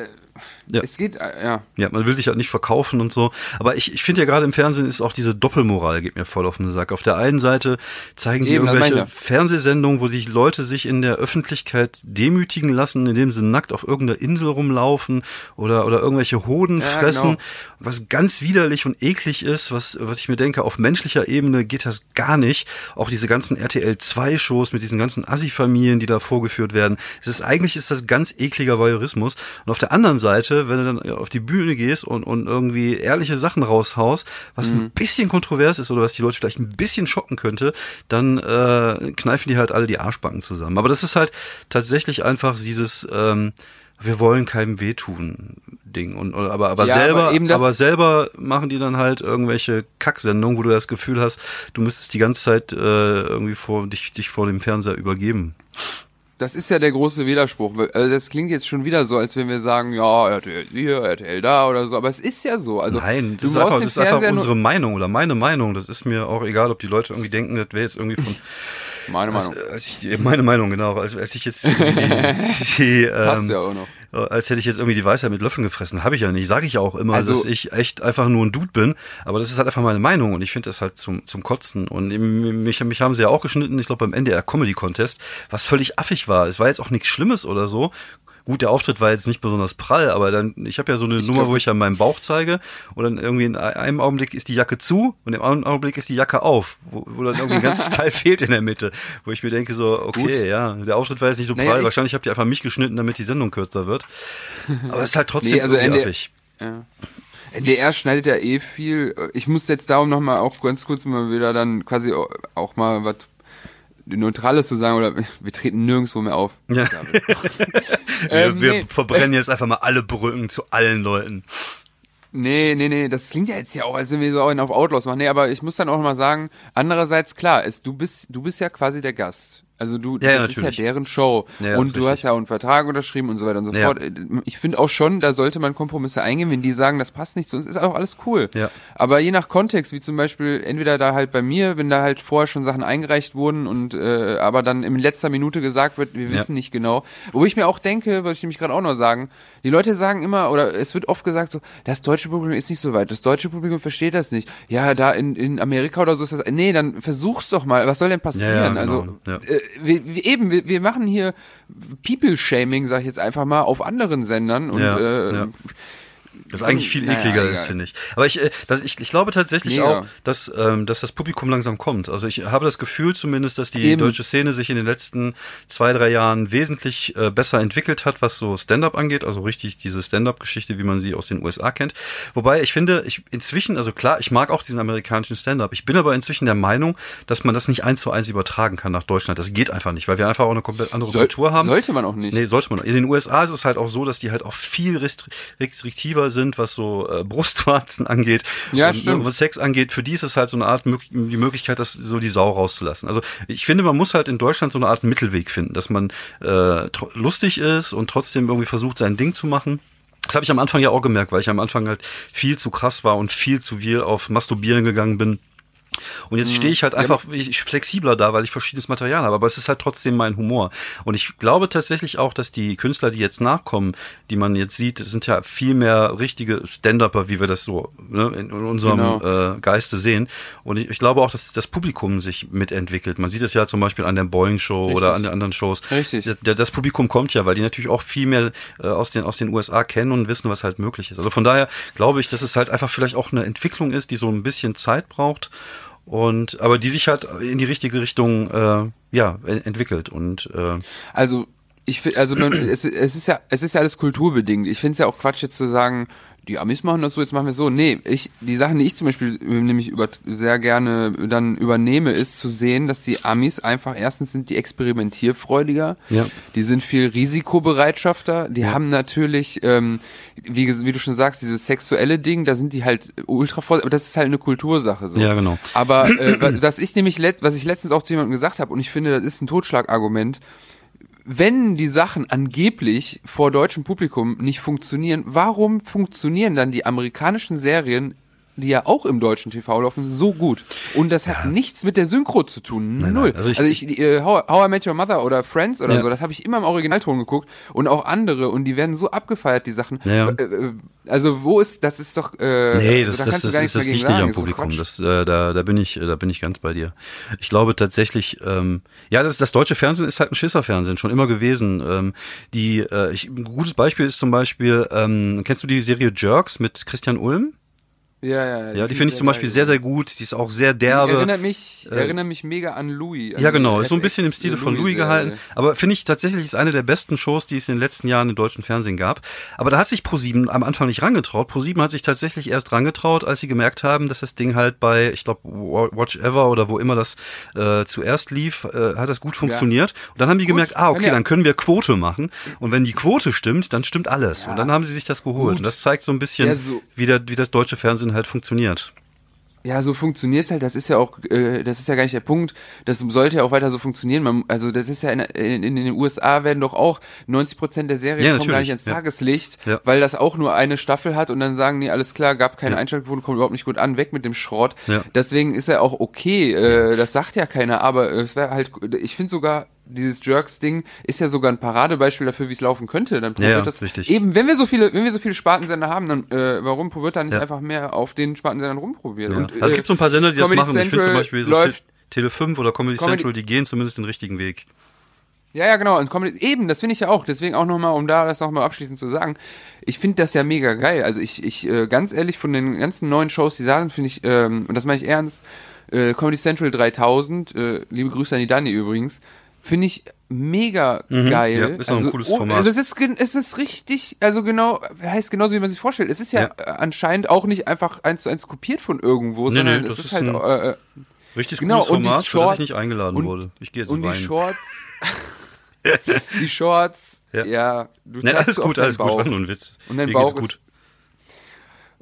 Ja. Es geht, äh, ja. Ja, man will sich halt nicht verkaufen und so. Aber ich, ich finde ja gerade im Fernsehen ist auch diese Doppelmoral geht mir voll auf den Sack. Auf der einen Seite zeigen die Eben, irgendwelche. Fernsehsendungen, wo sich Leute sich in der Öffentlichkeit demütigen lassen, indem sie nackt auf irgendeiner Insel rumlaufen oder, oder irgendwelche Hoden Ja, fressen. genau. Was ganz widerlich und eklig ist, was, was ich mir denke, auf menschlicher Ebene geht das gar nicht. Auch diese ganzen RTL 2 Shows mit diesen ganzen Assi-Familien, die da vorgeführt werden. Es ist, eigentlich ist das ganz ekliger Voyeurismus. Und auf der anderen Seite, wenn du dann auf die Bühne gehst und, und irgendwie ehrliche Sachen raushaust, was Mhm. ein bisschen kontrovers ist oder was die Leute vielleicht ein bisschen schocken könnte, dann äh, kneifen die halt alle die Arschbacken zusammen. Aber das ist halt tatsächlich einfach dieses, ähm, wir wollen keinem wehtun Ding. Und, aber, aber Ja, aber selber, das- aber selber machen die dann halt irgendwelche Kacksendungen, wo du das Gefühl hast, du müsstest die ganze Zeit äh, irgendwie vor dich, dich vor dem Fernseher übergeben. Das ist ja der große Widerspruch. Also das klingt jetzt schon wieder so, als wenn wir sagen, ja, RTL hier, RTL da oder so. Aber es ist ja so. Also Nein, das du ist einfach, das ist einfach unsere Meinung oder meine Meinung. Das ist mir auch egal, ob die Leute irgendwie denken, das wäre jetzt irgendwie von Meine als, Meinung. als ich, meine Meinung, genau. Als, als ich jetzt (laughs) die, die, Passt ähm, ja auch noch. Als hätte ich jetzt irgendwie die Weisheit mit Löffeln gefressen. Habe ich ja nicht. Sage ich ja auch immer, Also- dass ich echt einfach nur ein Dude bin. Aber das ist halt einfach meine Meinung und ich finde das halt zum, zum Kotzen. Und mich, mich haben sie ja auch geschnitten, ich glaube beim NDR Comedy Contest, was völlig affig war. Es war jetzt auch nichts Schlimmes oder so. Gut, der Auftritt war jetzt nicht besonders prall, aber dann, ich habe ja so eine Nummer, glaub- wo ich ja meinen Bauch zeige und dann irgendwie in einem Augenblick ist die Jacke zu und im anderen Augenblick ist die Jacke auf, wo, wo dann irgendwie ein ganzes (laughs) Teil fehlt in der Mitte, wo ich mir denke so, okay, Gut. ja, der Auftritt war jetzt nicht so Naja, prall, ich- wahrscheinlich habt ihr einfach mich geschnitten, damit die Sendung kürzer wird. Aber es ist halt trotzdem Nee, also affig. Ja. NDR schneidet ja eh viel. Ich muss jetzt darum nochmal auch ganz kurz mal wieder dann quasi auch mal was Neutrales zu sagen oder wir treten nirgendwo mehr auf. Ja. David. (laughs) Wir, Ähm, wir nee. verbrennen jetzt einfach mal alle Brücken zu allen Leuten. Nee, nee, nee, das klingt ja jetzt ja auch, als wenn wir so einen auf Outlaws machen. Nee, aber ich muss dann auch mal sagen, andererseits klar, es, du bist du bist ja quasi der Gast. Also du, Ja, ja, das ist ja deren Show. Ja, ja, und du hast richtig. ja auch einen Vertrag unterschrieben und so weiter und so Ja. fort. Ich finde auch schon, da sollte man Kompromisse eingehen, wenn die sagen, das passt nicht zu uns, ist auch alles cool. Ja. Aber je nach Kontext, wie zum Beispiel entweder da halt bei mir, wenn da halt vorher schon Sachen eingereicht wurden und äh, aber dann in letzter Minute gesagt wird, wir Ja. wissen nicht genau. Wo ich mir auch denke, wollte ich nämlich gerade auch noch sagen, die Leute sagen immer, oder es wird oft gesagt so, das deutsche Publikum ist nicht so weit, das deutsche Publikum versteht das nicht. Ja, da in, in Amerika oder so ist das, nee, dann versuch's doch mal, was soll denn passieren? Ja, ja, also, genau, ja. äh, wir, eben, wir, wir machen hier People-Shaming, sag ich jetzt einfach mal, auf anderen Sendern und Ja, äh, ja. Das eigentlich viel Naja, ekliger egal. ist, finde ich. Aber ich, äh, das, ich, ich glaube tatsächlich Mega. auch, dass, ähm, dass das Publikum langsam kommt. Also ich habe das Gefühl zumindest, dass die Eben. deutsche Szene sich in den letzten zwei, drei Jahren wesentlich äh, besser entwickelt hat, was so Stand-up angeht. Also richtig diese Stand-up-Geschichte, wie man sie aus den USA kennt. Wobei ich finde, ich inzwischen, also klar, ich mag auch diesen amerikanischen Stand-up. Ich bin aber inzwischen der Meinung, dass man das nicht eins zu eins übertragen kann nach Deutschland. Das geht einfach nicht, weil wir einfach auch eine komplett andere soll, Kultur haben. sollte man auch nicht. Nee, sollte man. In den USA ist es halt auch so, dass die halt auch viel restri- restriktiver sind, was so äh, Brustwarzen (laughs) angeht Ja, und was Sex angeht. Für die ist es halt so eine Art die Möglichkeit, das so die Sau rauszulassen. Also ich finde, man muss halt in Deutschland so eine Art Mittelweg finden, dass man äh, lustig ist und trotzdem irgendwie versucht, sein Ding zu machen. Das habe ich am Anfang ja auch gemerkt, weil ich am Anfang halt viel zu krass war und viel zu viel auf Masturbieren gegangen bin. Und jetzt stehe ich halt einfach ich, flexibler da, weil ich verschiedenes Material habe. Aber es ist halt trotzdem mein Humor. Und ich glaube tatsächlich auch, dass die Künstler, die jetzt nachkommen, die man jetzt sieht, sind ja viel mehr richtige Stand-Upper, wie wir das so ne, in unserem Genau. äh, Geiste sehen. Und ich, ich glaube auch, dass das Publikum sich mitentwickelt. Man sieht es ja zum Beispiel an der Boeing Show Richtig. oder an den anderen Shows. Richtig. Das, das Publikum kommt ja, weil die natürlich auch viel mehr äh, aus, den, aus den USA kennen und wissen, was halt möglich ist. Also von daher glaube ich, dass es halt einfach vielleicht auch eine Entwicklung ist, die so ein bisschen Zeit braucht und aber die sich halt in die richtige Richtung äh, ja en- entwickelt und äh, Also ich also man, es, es ist ja es ist ja alles kulturbedingt. Ich finde es ja auch Quatsch jetzt zu sagen, die Amis machen das so, jetzt machen wir es so. Nee, ich die Sachen, die ich zum Beispiel nämlich über, sehr gerne dann übernehme, ist zu sehen, dass die Amis einfach erstens sind die experimentierfreudiger, Ja. die sind viel Risikobereitschafter, die haben natürlich, ähm, wie, wie du schon sagst, dieses sexuelle Ding, da sind die halt ultra voll, aber das ist halt eine Kultursache so. Ja, genau. Aber äh, wa- was ich nämlich was ich letztens auch zu jemandem gesagt habe und ich finde, das ist ein Totschlagargument. Wenn die Sachen angeblich vor deutschem Publikum nicht funktionieren, warum funktionieren dann die amerikanischen Serien die ja auch im deutschen TV laufen, so gut. Und das hat ja. nichts mit der Synchro zu tun. Nein, Null. Nein. Also ich, also ich äh, How, How I Met Your Mother oder Friends oder ja. so, das habe ich immer im Originalton geguckt und auch andere und die werden so abgefeiert, die Sachen. Ja. Äh, äh also wo ist, das ist doch, äh, nee, das, also, da das, das, ist das Wichtige am Publikum. Das, äh, da, da bin ich, da bin ich ganz bei dir. Ich glaube tatsächlich, ähm, ja, das, das deutsche Fernsehen ist halt ein Schisserfernsehen, schon immer gewesen. Ähm, die, äh, ich, ein gutes Beispiel ist zum Beispiel, ähm, kennst du die Serie Jerks mit Christian Ulm? Ja, ja, ja. Die finde ich zum Beispiel sehr, sehr gut. Die ist auch sehr derbe. Die erinnert mich, äh, erinnert mich mega an Louis. An ja, genau. Ist so ein bisschen im Stile von Louis, Louis gehalten. Aber finde ich tatsächlich ist eine der besten Shows, die es in den letzten Jahren im deutschen Fernsehen gab. Aber da hat sich ProSieben am Anfang nicht rangetraut. ProSieben hat sich tatsächlich erst rangetraut, als sie gemerkt haben, dass das Ding halt bei, ich glaube, Watch Ever oder wo immer das äh, zuerst lief, äh, hat das gut funktioniert. Ja. Und dann haben die gut. gemerkt, ah, okay, ja. dann können wir Quote machen. Und wenn die Quote stimmt, dann stimmt alles. Ja. Und dann haben sie sich das geholt. Gut. Und das zeigt so ein bisschen, so. wie, der, wie das deutsche Fernsehen halt funktioniert. Ja, so funktioniert's halt. Das ist ja auch, äh, das ist ja gar nicht der Punkt. Das sollte ja auch weiter so funktionieren. Man, also das ist ja in, in, in den USA werden doch auch 90 Prozent der Serien ja, kommen gar nicht ans ja. Tageslicht, ja. weil das auch nur eine Staffel hat und dann sagen die alles klar, gab keine ja. Einschaltquoten, kommt überhaupt nicht gut an, weg mit dem Schrott. Deswegen ist ja auch okay. Äh, das sagt ja keiner, aber es wäre halt, ich finde sogar dieses Jerks-Ding ist ja sogar ein Paradebeispiel dafür, wie es laufen könnte. Dann probiert ja, das richtig. eben, wenn wir so viele, wenn wir so viele Spartensender haben, dann äh, warum wird dann nicht ja. einfach mehr auf den Spartensendern rumprobiert? Ja. Und, also es gibt so ein paar Sender, die Comedy das machen. Central ich finde zum Beispiel so läuft, Tele 5 oder Comedy, Comedy, Central, die gehen zumindest den richtigen Weg. Ja, ja, genau. Und Comedy, eben, das finde ich ja auch. Deswegen auch nochmal, um da das nochmal abschließend zu sagen. Ich finde das ja mega geil. Also ich, ich, äh, ganz ehrlich, von den ganzen neuen Shows, die da sind, finde ich, ähm, und das meine ich ernst, äh, Comedy Central 3000, äh, liebe Grüße an die Dani übrigens, finde ich mega mhm, geil. Ja, ist auch also, ein cooles Format. Also es ist, es ist richtig, also genau, heißt genauso, wie man sich vorstellt. Es ist ja, ja. anscheinend auch nicht einfach eins zu eins kopiert von irgendwo, nee, sondern nee, es ist, ist halt äh, äh, richtig genau, cooles Format, und Shorts, dass ich nicht eingeladen und, wurde. Ich gehe jetzt Und weinen. die Shorts, (laughs) die Shorts, ja, ja du nee, alles gut, alles Bauch. gut, war nur ein Witz. Und dein Mir Bauch gut.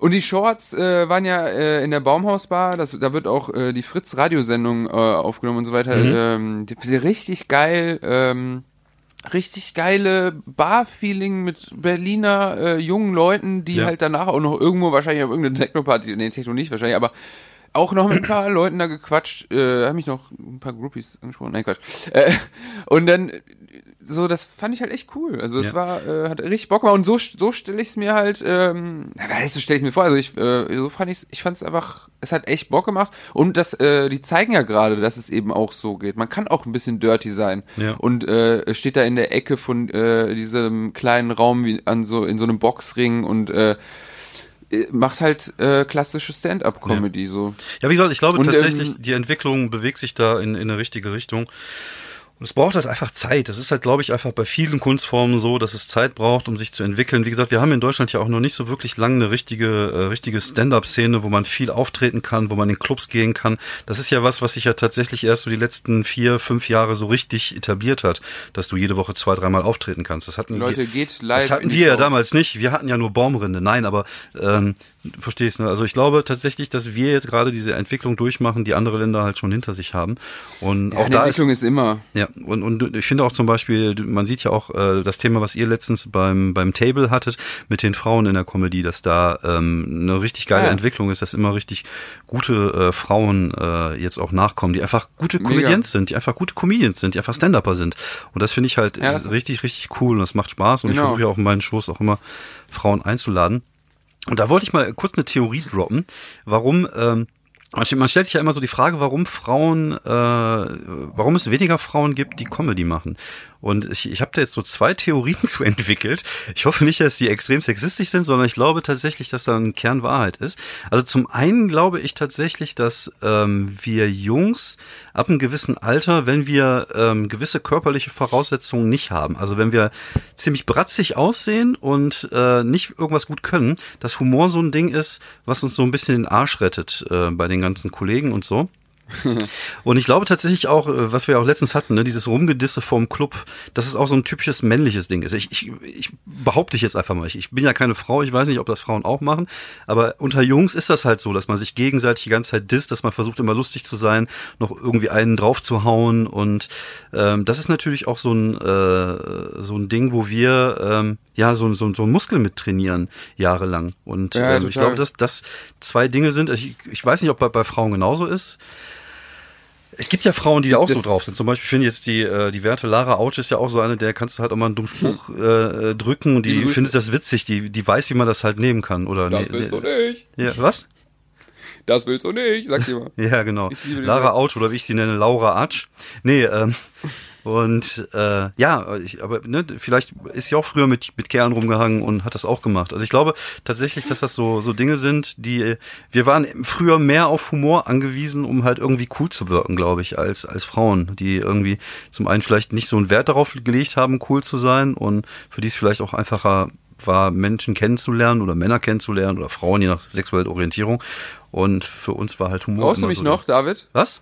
Und die Shorts äh, waren ja äh, in der Baumhausbar, das, da wird auch äh, die Fritz-Radiosendung äh, aufgenommen und so weiter. Mhm. Ähm, die, richtig geil, ähm, richtig geile Bar-Feeling mit Berliner äh, jungen Leuten, die ja. halt danach auch noch irgendwo wahrscheinlich auf irgendeine Techno-Party, nee, Techno nicht wahrscheinlich, aber auch noch mit ein paar Leuten da gequatscht, äh, haben mich noch ein paar Groupies angesprochen, nein Quatsch. Äh, und dann so, das fand ich halt echt cool. Also es ja. war, äh, hat richtig Bock gemacht und so, so stelle ich es mir halt, ähm, weißt du, stelle ich mir vor, also ich, äh, so fand ich ich fand es einfach, es hat echt Bock gemacht und das, äh, die zeigen ja gerade, dass es eben auch so geht. Man kann auch ein bisschen dirty sein ja. und äh, steht da in der Ecke von äh, diesem kleinen Raum wie an so, in so einem Boxring und äh, macht halt äh, klassische Stand-up-Comedy ja. so. Ja, wie gesagt, ich glaube und, tatsächlich, ähm, die Entwicklung bewegt sich da in, in eine richtige Richtung. Und es braucht halt einfach Zeit. Das ist halt, glaube ich, einfach bei vielen Kunstformen so, dass es Zeit braucht, um sich zu entwickeln. Wie gesagt, wir haben in Deutschland ja auch noch nicht so wirklich lange eine richtige, äh, richtige Stand-up-Szene, wo man viel auftreten kann, wo man in Clubs gehen kann. Das ist ja was, was sich ja tatsächlich erst so die letzten vier, fünf Jahre so richtig etabliert hat, dass du jede Woche zwei, dreimal auftreten kannst. Das hatten Leute, wir, geht live. Das hatten wir ja damals nicht. Wir hatten ja nur Baumrinde. Nein, aber ähm, verstehst du? Also ich glaube tatsächlich, dass wir jetzt gerade diese Entwicklung durchmachen, die andere Länder halt schon hinter sich haben. Und ja, auch da Entwicklung ist, ist immer. Ja, und, und ich finde auch zum Beispiel, man sieht ja auch äh, das Thema, was ihr letztens beim, beim Table hattet, mit den Frauen in der Comedy, dass da ähm, eine richtig geile ja. Entwicklung ist, dass immer richtig gute äh, Frauen äh, jetzt auch nachkommen, die einfach gute Comedians sind, die einfach gute Comedians sind, die einfach Stand-Upper sind. Und das finde ich halt ja. richtig, richtig cool und das macht Spaß und genau. ich versuche ja auch in meinen Shows auch immer Frauen einzuladen. Und da wollte ich mal kurz eine Theorie droppen, warum ähm, man stellt sich ja immer so die Frage, warum Frauen, äh, warum es weniger Frauen gibt, die Comedy machen. Und ich, ich habe da jetzt so zwei Theorien (laughs) zu entwickelt. Ich hoffe nicht, dass die extrem sexistisch sind, sondern ich glaube tatsächlich, dass da ein Kern Wahrheit ist. Also zum einen glaube ich tatsächlich, dass ähm, wir Jungs ab einem gewissen Alter, wenn wir ähm, gewisse körperliche Voraussetzungen nicht haben, also wenn wir ziemlich bratzig aussehen und äh, nicht irgendwas gut können, dass Humor so ein Ding ist, was uns so ein bisschen den Arsch rettet äh, bei den ganzen Kollegen und so. (laughs) Und ich glaube tatsächlich auch, äh, was wir auch letztens hatten, ne, dieses Rumgedisse vom Club, dass es auch so ein typisches männliches Ding ist. Ich, ich, ich behaupte ich jetzt einfach mal, ich, ich bin ja keine Frau, ich weiß nicht, ob das Frauen auch machen, aber unter Jungs ist das halt so, dass man sich gegenseitig die ganze Zeit disst, dass man versucht immer lustig zu sein, noch irgendwie einen draufzuhauen und ähm, das ist natürlich auch so ein, äh, so ein Ding, wo wir ähm, ja so, so, so ein Muskel mit trainieren, jahrelang. Und Ja, ähm, ich glaube, dass das zwei Dinge sind. Ich, ich weiß nicht, ob bei, bei Frauen genauso ist. Es gibt ja Frauen, die da auch so Das- drauf sind. Zum Beispiel finde ich jetzt die, äh, die werte Lara Autsch ist ja auch so eine, der kannst du halt auch mal einen dummen Spruch (laughs) äh, äh, drücken und die Grüße. findet das witzig, die, die weiß, wie man das halt nehmen kann. Oder Das nee, willst du nicht. ja, was? Das willst du nicht, sagt jemand. (laughs) Ja, genau. Lara. Autsch oder wie ich sie nenne, Laura Atsch. Nee, ähm, und äh, ja, ich, aber ne, vielleicht ist sie auch früher mit, mit Kerlen rumgehangen und hat das auch gemacht. Also ich glaube tatsächlich, dass das so, so Dinge sind, die wir waren früher mehr auf Humor angewiesen, um halt irgendwie cool zu wirken, glaube ich, als, als Frauen, die irgendwie zum einen vielleicht nicht so einen Wert darauf gelegt haben, cool zu sein und für die es vielleicht auch einfacher war, Menschen kennenzulernen oder Männer kennenzulernen oder Frauen, je nach sexueller Orientierung. Und für uns war halt Humor. Brauchst du mich so noch, David? Was?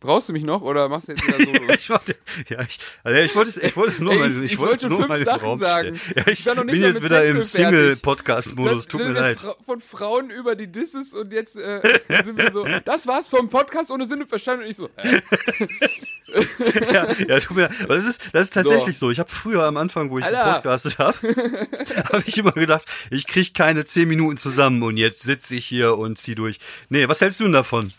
Brauchst du mich noch oder machst du jetzt wieder so? (laughs) ich wollte, ja, ich, also ich wollte, es- ich wollte nur (laughs) Ey, mal, ich- ich, ich wollte nur fünf Sachen sagen. (laughs) Ja, ich, Ich bin jetzt wieder im Central fertig. Single-Podcast-Modus, tut mir leid. Fra von Frauen über die Disses und jetzt äh, sind wir so, das war's vom Podcast ohne Sinn und Verstand und ich so, äh, ja, ja, tut mir leid. Aber das ist, das ist tatsächlich so. Ich habe früher am Anfang, wo ich Alter. gepodcastet habe, habe ich immer gedacht, ich krieg keine zehn Minuten zusammen und jetzt sitze ich hier und zieh durch. Nee, was hältst du denn davon?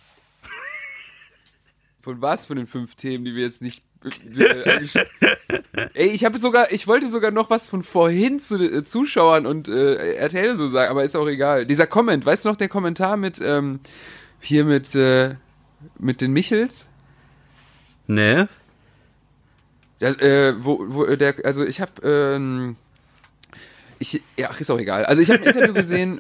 Von was von den fünf Themen, die wir jetzt nicht äh, Ey, ich habe sogar, ich wollte sogar noch was von vorhin zu äh, Zuschauern und äh, RTL so sagen, aber ist auch egal. Dieser Comment, weißt du noch der Kommentar mit ähm, hier mit äh, mit den Michels? Nee? Ja, äh, wo, wo äh, der, also ich habe, ähm, ich, ja, ach, ist auch egal. Also ich habe ein Interview (laughs) gesehen,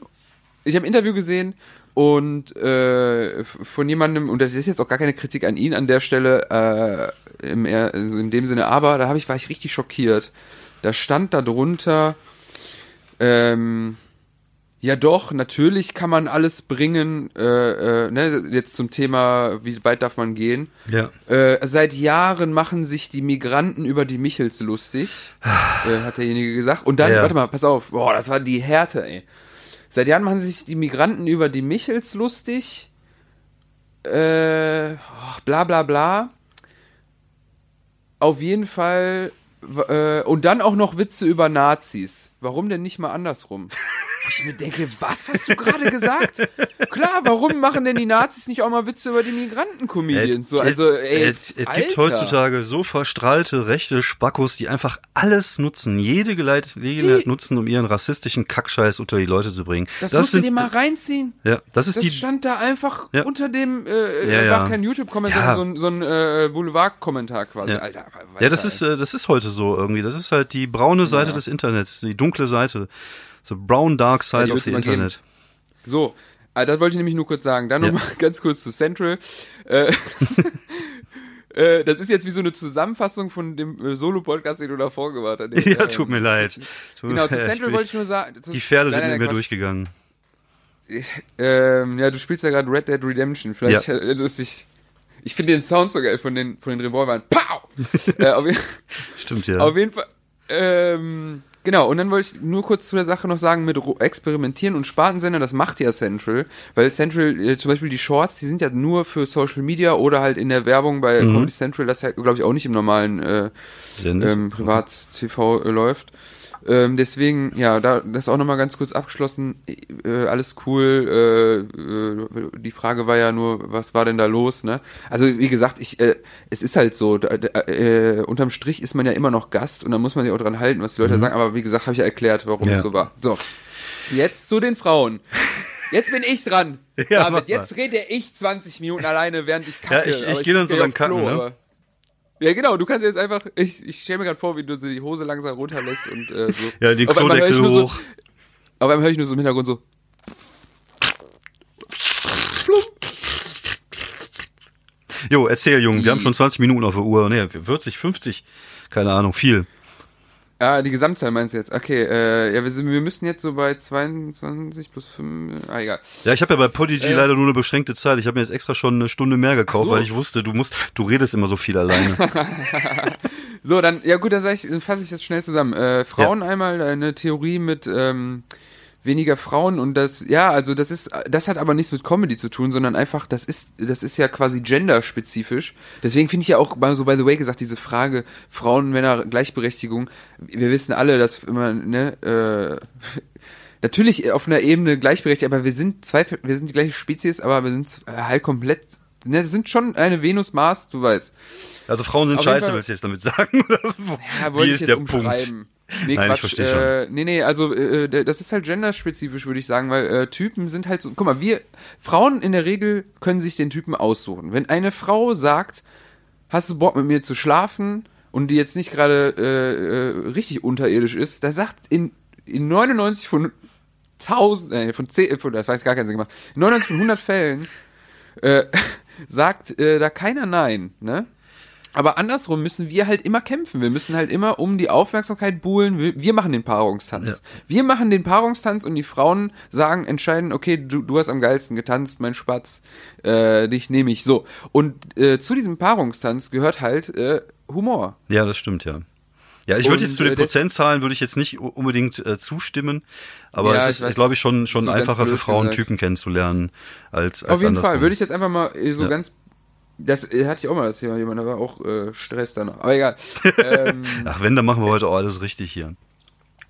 ich habe ein Interview gesehen und äh, von jemandem, und das ist jetzt auch gar keine Kritik an ihn an der Stelle, äh, im, also in dem Sinne, aber da habe ich, war ich richtig schockiert. Da stand da drunter, ähm, ja doch, natürlich kann man alles bringen, äh, äh, ne, jetzt zum Thema, wie weit darf man gehen. Ja. Äh, seit Jahren machen sich die Migranten über die Michels lustig, äh, hat derjenige gesagt. Und dann, Ja. warte mal, pass auf, boah, das war die Härte, ey. Seit Jahren machen sich die Migranten über die Michels lustig. Äh, oh, bla bla bla. Auf jeden Fall. Äh, und dann auch noch Witze über Nazis. Warum denn nicht mal andersrum? (laughs) Ich mir denke, was hast du gerade gesagt? Klar, warum machen denn die Nazis nicht auch mal Witze über die Migranten-Comedians? So, also, ey, es, es gibt heutzutage so verstrahlte rechte Spackos, die einfach alles nutzen, jede Gelegenheit nutzen, um ihren rassistischen Kackscheiß unter die Leute zu bringen. Das, musst du sind, dir mal reinziehen. Ja, das ist Das die. stand da einfach Ja. unter dem, äh, Ja, war ja. kein Ja. YouTube-Kommentar, sondern so ein, so ein äh, Boulevard-Kommentar quasi. Ja. Alter, Ja, das ist, äh, das ist heute so irgendwie. Das ist halt die braune Seite Ja. des Internets, die dunkle Seite. So brown dark Ja, side die of the immer geben. Internet. So, äh, das wollte ich nämlich nur kurz sagen. Dann Ja. nochmal (laughs) ganz kurz zu Central. Äh, (laughs) äh, das ist jetzt wie so eine Zusammenfassung von dem äh, Solo-Podcast, den du davor gemacht hast. (laughs) Ja, tut mir leid. Genau, zu. Central wollte ich nur sagen. Die Pferde sind mit mir durchgegangen. Ähm, ja, du spielst ja gerade Red Dead Redemption. Vielleicht Ja. ist ich. Ich finde den Sound so geil von den von den Revolvern. Pow! äh, auf, Stimmt ja. auf jeden Fall. Ähm, genau. Und dann wollte ich nur kurz zu der Sache noch sagen mit Experimentieren und Spartensender. Das macht ja Central, weil Central äh, zum Beispiel die Shorts, die sind ja nur für Social Media oder halt in der Werbung bei Mhm. Comedy Central. Das ja glaube ich auch nicht im normalen äh, ähm, Privat-TV äh, läuft. Ähm, deswegen, ja, da das auch nochmal ganz kurz abgeschlossen. Äh, alles cool. Äh, äh, die Frage war ja nur, was war denn da los, ne? Also wie gesagt, ich, äh, es ist halt so. Da, äh, unterm Strich ist man ja immer noch Gast und da muss man sich auch dran halten, was die Leute sagen. Aber wie gesagt, habe ich ja erklärt, warum Mhm. Ja. es so war. So, jetzt zu den Frauen. Jetzt bin ich dran. (laughs) Ja, David, jetzt rede ich 20 Minuten alleine, während ich kacke. Ja, ich- ich Aber geh dann so Klo, Kacken, ne? Ja, genau, du kannst jetzt einfach, ich, ich stelle mir gerade vor, wie du die Hose langsam runterlässt und äh, so. Ja, ich Klodeckel nur so, hoch. auf einmal höre ich nur so im Hintergrund so, Jo, erzähl, Junge. Wir haben schon 20 Minuten auf der Uhr. Nee, 40, 50. Keine Ahnung, viel. Ah, die Gesamtzahl meinst du jetzt? Okay, äh, ja, wir, sind, wir müssen jetzt so bei 22 plus 5, ah, egal. Ja, ich habe ja bei Podigy äh, leider nur eine beschränkte Zeit. Ich habe mir jetzt extra schon eine Stunde mehr gekauft, so. weil ich wusste, du musst, du redest immer so viel alleine. (laughs) so, dann, ja gut, dann ich, fasse ich das schnell zusammen. Äh, Frauen ja. einmal eine Theorie mit, ähm, weniger Frauen und das, ja, also das ist, das hat aber nichts mit Comedy zu tun, sondern einfach, das ist, das ist ja quasi genderspezifisch. Deswegen finde ich ja auch, so by the way gesagt, diese Frage Frauen, Männer, Gleichberechtigung, wir wissen alle, dass immer, ne, äh, (laughs) natürlich auf einer Ebene gleichberechtigt, aber wir sind zwei, wir sind die gleiche Spezies, aber wir sind halt komplett, ne, sind schon eine Venus-Mars, du weißt. Also Frauen sind auf scheiße, willst du jetzt damit sagen? Oder wo, ja, wollte ich jetzt umschreiben. Punkt? Nee, Nein, Quatsch. Ich schon. Äh, nee, nee, also äh, äh, das ist halt genderspezifisch, würde ich sagen, weil äh, Typen sind halt so. Guck mal, wir Frauen in der Regel können sich den Typen aussuchen. Wenn eine Frau sagt, hast du Bock mit mir zu schlafen und die jetzt nicht gerade äh, äh, richtig unterirdisch ist, da sagt in, in 99 von 1000, äh, von 10, von, das weiß gar keinen Sinn gemacht, in 99 von 100 Fällen äh, (laughs) sagt äh, da keiner Nein, ne? Aber andersrum müssen wir halt immer kämpfen. Wir müssen halt immer um die Aufmerksamkeit buhlen. Wir, machen den Paarungstanz. Ja. Wir machen den Paarungstanz und die Frauen sagen, entscheiden, okay, du, du hast am geilsten getanzt, mein Spatz, äh, dich nehme ich. So. Und äh, zu diesem Paarungstanz gehört halt äh, Humor. Ja, das stimmt, ja. Ja, ich würde jetzt zu den äh, Prozentzahlen würde ich jetzt nicht unbedingt äh, zustimmen, aber ja, es ist, glaube ich, schon schon einfacher für Frauen. Typen kennenzulernen als, als Auf jeden andersrum. Fall würde ich jetzt einfach mal äh, so ja. ganz das äh, hatte ich auch mal das Thema, jemand, da war auch äh, Stress danach. Aber egal. Ähm, (laughs) Ach, wenn, dann machen wir heute auch alles richtig hier.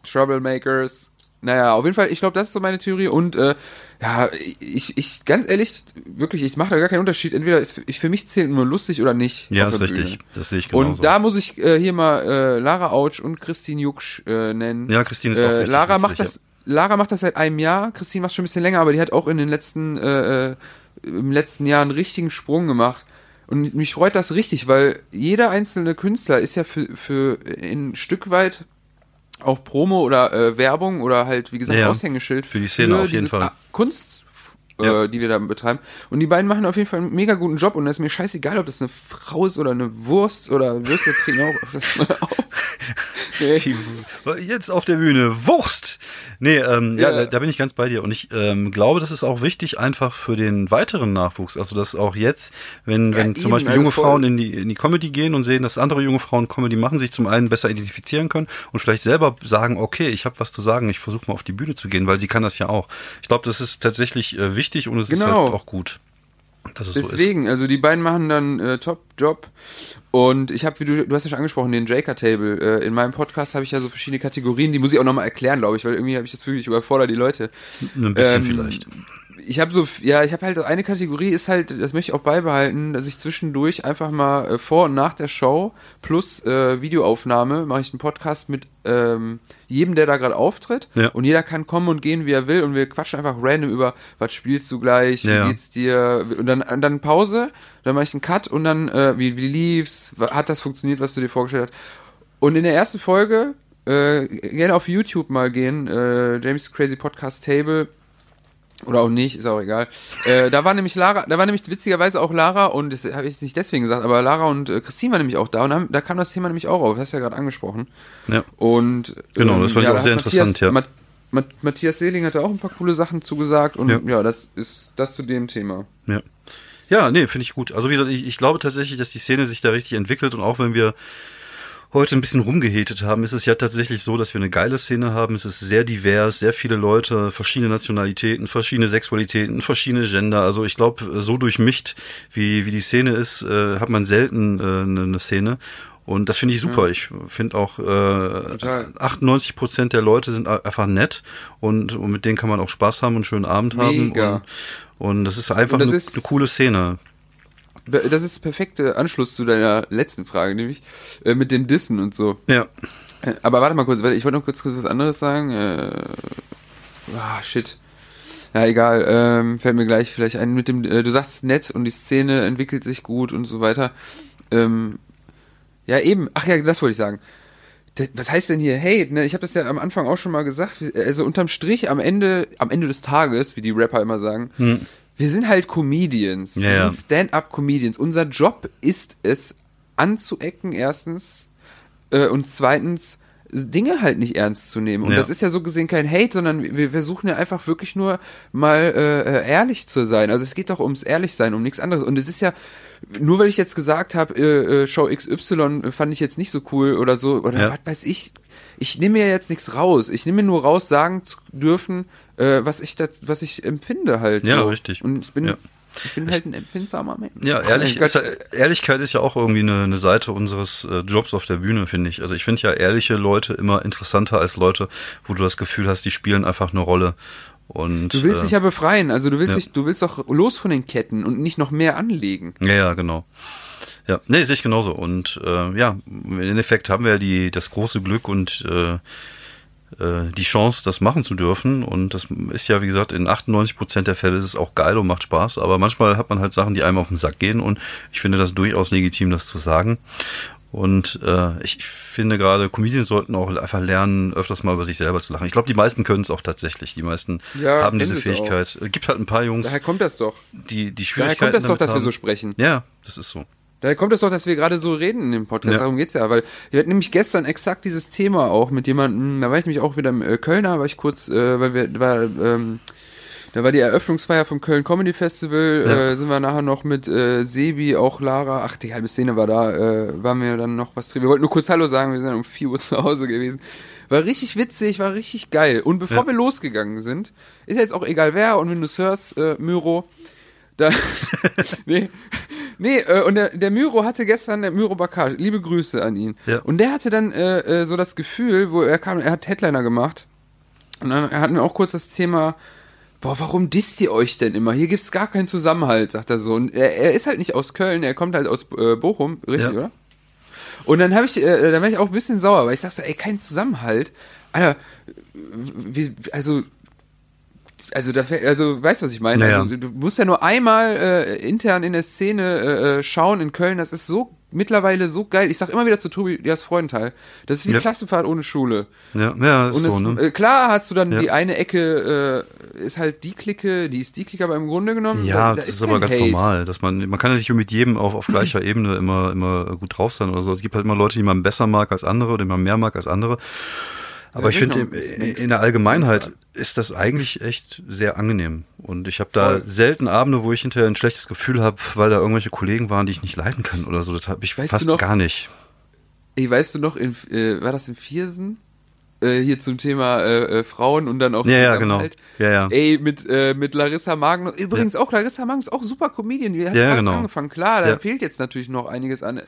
Troublemakers. Naja, auf jeden Fall, ich glaube, das ist so meine Theorie. Und äh, ja, ich, ich, ganz ehrlich, wirklich, ich mache da gar keinen Unterschied. Entweder ist ich, für mich zählt nur lustig oder nicht. Ja, ist richtig. Das sehe ich genau. Und da muss ich äh, hier mal äh, Lara Autsch und Christine Jucksch äh, nennen. Ja, Christine ist auch äh, richtig Lara macht das. Ja. Lara macht das seit einem Jahr, Christine macht schon ein bisschen länger, aber die hat auch in den letzten, äh im letzten Jahr einen richtigen Sprung gemacht. Und mich freut das richtig, weil jeder einzelne Künstler ist ja für, für ein Stück weit auch Promo oder äh, Werbung oder halt, wie gesagt, ja, Aushängeschild für die Szene für auf jeden Fall. Kunst, äh, ja. die wir da betreiben. Und die beiden machen auf jeden Fall einen mega guten Job und es ist mir scheißegal, ob das eine Frau ist oder eine Wurst oder Würste trinken auch. Das, (laughs) nee. Jetzt auf der Bühne, Wurst! Nee, ähm, ja, ja da, da, bin ich ganz bei dir. Und ich ähm, glaube, das ist auch wichtig einfach für den weiteren Nachwuchs. Also, dass auch jetzt, wenn, wenn zum Beispiel junge also Frauen in die, in die Comedy gehen und sehen, dass andere junge Frauen Comedy machen, sich zum einen besser identifizieren können und vielleicht selber sagen, okay, ich habe was zu sagen, ich versuche mal auf die Bühne zu gehen, weil sie kann das ja auch. Ich glaube, das ist tatsächlich äh, wichtig und es genau. ist halt auch gut. Deswegen, so also die beiden machen dann äh, Top-Job und ich habe, wie du, du hast ja schon angesprochen, den Jaker-Table. Äh, in meinem Podcast habe ich ja so verschiedene Kategorien, die muss ich auch nochmal erklären, glaube ich, weil irgendwie habe ich das wirklich überfordert, die Leute. Ein bisschen ähm, vielleicht ich habe so, ja, ich habe halt eine Kategorie ist halt, das möchte ich auch beibehalten, dass ich zwischendurch einfach mal äh, vor und nach der Show plus äh, Videoaufnahme mache ich einen Podcast mit ähm, jedem, der da gerade auftritt ja. und jeder kann kommen und gehen, wie er will und wir quatschen einfach random über, was spielst du gleich, wie ja. geht's dir und dann und dann Pause, dann mache ich einen Cut und dann äh, wie wie lief's, hat das funktioniert, was du dir vorgestellt hast. Und in der ersten Folge äh, gerne auf YouTube mal gehen, äh, James Crazy Podcast Table oder auch nicht, ist auch egal. Äh, da war nämlich Lara, da war nämlich witzigerweise auch Lara und das habe ich nicht deswegen gesagt, aber Lara und äh, Christine waren nämlich auch da und haben, da kam das Thema nämlich auch auf, das hast du ja gerade angesprochen. Ja. Und genau, das fand ja, ich auch sehr Matthias, interessant, ja. Matt, Matthias Seeling hat da auch ein paar coole Sachen zugesagt und ja, ja das ist das zu dem Thema. Ja. Ja, nee, finde ich gut. Also wie gesagt, ich, ich glaube tatsächlich, dass die Szene sich da richtig entwickelt und auch wenn wir heute ein bisschen rumgehetet haben, ist es ja tatsächlich so, dass wir eine geile Szene haben. Es ist sehr divers, sehr viele Leute, verschiedene Nationalitäten, verschiedene Sexualitäten, verschiedene Gender. Also ich glaube, so durchmischt, wie, wie die Szene ist, äh, hat man selten äh, eine, eine Szene. Und das finde ich super. Ja. Ich finde auch, äh, 98 Prozent der Leute sind einfach nett und, und, mit denen kann man auch Spaß haben und einen schönen Abend Mega. haben. Und, und das ist einfach das eine, ist, eine coole Szene das ist der perfekte Anschluss zu deiner letzten Frage, nämlich äh, mit den Dissen und so. Ja. Äh, aber warte mal kurz, ich wollte noch kurz, kurz was anderes sagen. Äh, ah, shit. Ja, egal, ähm, fällt mir gleich vielleicht ein mit dem, äh, du sagst nett und die Szene entwickelt sich gut und so weiter. Ähm, ja, eben, ach ja, das wollte ich sagen. Was heißt denn hier Hate? Ne? Ich habe das ja am Anfang auch schon mal gesagt. Also unterm Strich am Ende, am Ende des Tages, wie die Rapper immer sagen, hm wir sind halt Comedians. Ja, wir sind Stand-up-Comedians. Unser Job ist es, anzuecken, erstens. Äh, und zweitens, Dinge halt nicht ernst zu nehmen. Und Ja. das ist ja so gesehen kein Hate, sondern wir versuchen ja einfach wirklich nur mal äh, äh, ehrlich zu sein. Also es geht doch ums Ehrlichsein, um nichts anderes. Und es ist ja, nur weil ich jetzt gesagt habe, äh, äh, Show XY fand ich jetzt nicht so cool oder so, oder Ja. was weiß ich, ich nehme mir jetzt nichts raus. Ich nehme mir nur raus, sagen zu dürfen, äh, was ich das, was ich empfinde halt. Ja, so. richtig. Und ich bin, Ja. ich bin halt ein empfindsamer Mensch. Ja, ehrlich, Oh ist, Ehrlichkeit ist ja auch irgendwie eine, eine Seite unseres äh, Jobs auf der Bühne, finde ich. Also ich finde ja ehrliche Leute immer interessanter als Leute, wo du das Gefühl hast, die spielen einfach eine Rolle. Und Du willst äh, dich ja befreien, also du willst ja. dich, du willst doch los von den Ketten und nicht noch mehr anlegen. Ja, ja, genau. Ja, nee, sehe ich genauso. Und äh, ja, im Endeffekt haben wir ja die, das große Glück und äh, die Chance, das machen zu dürfen. Und das ist ja, wie gesagt, in 98 Prozent der Fälle ist es auch geil und macht Spaß. Aber manchmal hat man halt Sachen, die einem auf den Sack gehen. Und ich finde das durchaus legitim, das zu sagen. Und äh, ich finde gerade, Comedians sollten auch einfach lernen, öfters mal über sich selber zu lachen. Ich glaube, die meisten können es auch tatsächlich. Die meisten Ja, haben diese auch. Fähigkeit. Es gibt halt ein paar Jungs, Daher kommt das doch. die die Daher Schwierigkeiten kommt das doch, dass wir haben. so sprechen. Ja, das ist so. Daher kommt es doch, dass wir gerade so reden in dem Podcast. Ja. Darum geht's ja, weil wir hatten nämlich gestern exakt dieses Thema auch mit jemandem, da war ich nämlich auch wieder im äh, Kölner, war ich kurz, äh, weil wir, war, ähm, da war die Eröffnungsfeier vom Köln Comedy Festival, Ja. äh, sind wir nachher noch mit äh, Sebi, auch Lara, ach, die halbe Szene war da, äh, waren wir dann noch was drin. Wir wollten nur kurz Hallo sagen, wir sind dann um 4 Uhr zu Hause gewesen. War richtig witzig, war richtig geil. Und bevor Ja. wir losgegangen sind, ist jetzt auch egal wer, und wenn du es hörst, äh, Myro, da, (laughs) nee, nee, äh, und der, der Myro hatte gestern, der Myro Bakar, liebe Grüße an ihn. Ja. Und der hatte dann äh, äh, so das Gefühl, wo er kam, er hat Headliner gemacht. Und dann hatten wir auch kurz das Thema, boah, warum disst ihr euch denn immer? Hier gibt's gar keinen Zusammenhalt, sagt er so. Und er, er ist halt nicht aus Köln, er kommt halt aus äh, Bochum, richtig, Ja. oder? Und dann habe ich, äh, dann war ich auch ein bisschen sauer, weil ich dachte, ey, kein Zusammenhalt. Alter, wie, also, also, da, also, weißt du, was ich meine? Naja. Also, du musst ja nur einmal äh, intern in der Szene äh, äh, schauen in Köln, das ist so mittlerweile so geil. Ich sag immer wieder zu Tobi, die hast Freudenthal. Das ist wie Ja. Klassenfahrt ohne Schule. Ja, ja, ist Und so, es, ne? äh, klar hast du dann Ja. die eine Ecke, äh, ist halt die Clique, die ist die Clique, aber im Grunde genommen. Ja, da, da das ist aber kein ganz Hate. normal, dass man, man kann ja nicht mit jedem auf, auf gleicher (clears throat) Ebene immer, immer gut drauf sein oder so. Es gibt halt immer Leute, die man besser mag als andere oder die man mehr mag als andere. Aber Ja, ich finde, in, der Allgemeinheit ist das eigentlich echt sehr angenehm. Und ich habe da Voll. selten Abende, wo ich hinterher ein schlechtes Gefühl habe, weil da irgendwelche Kollegen waren, die ich nicht leiden kann oder so. Das habe ich Weißt fast noch- gar nicht. Ey, weißt du noch, in, äh, war das in Viersen? Äh, hier zum Thema äh, äh, Frauen und dann auch Ja, ja, genau. Zusammenhalt. Ja, ja. Ey, mit, äh, mit Larissa Magnus. Übrigens auch, Larissa Magnus auch super Comedian. Die hat Ja, ja, genau. angefangen. Klar, da Ja. fehlt jetzt natürlich noch einiges an.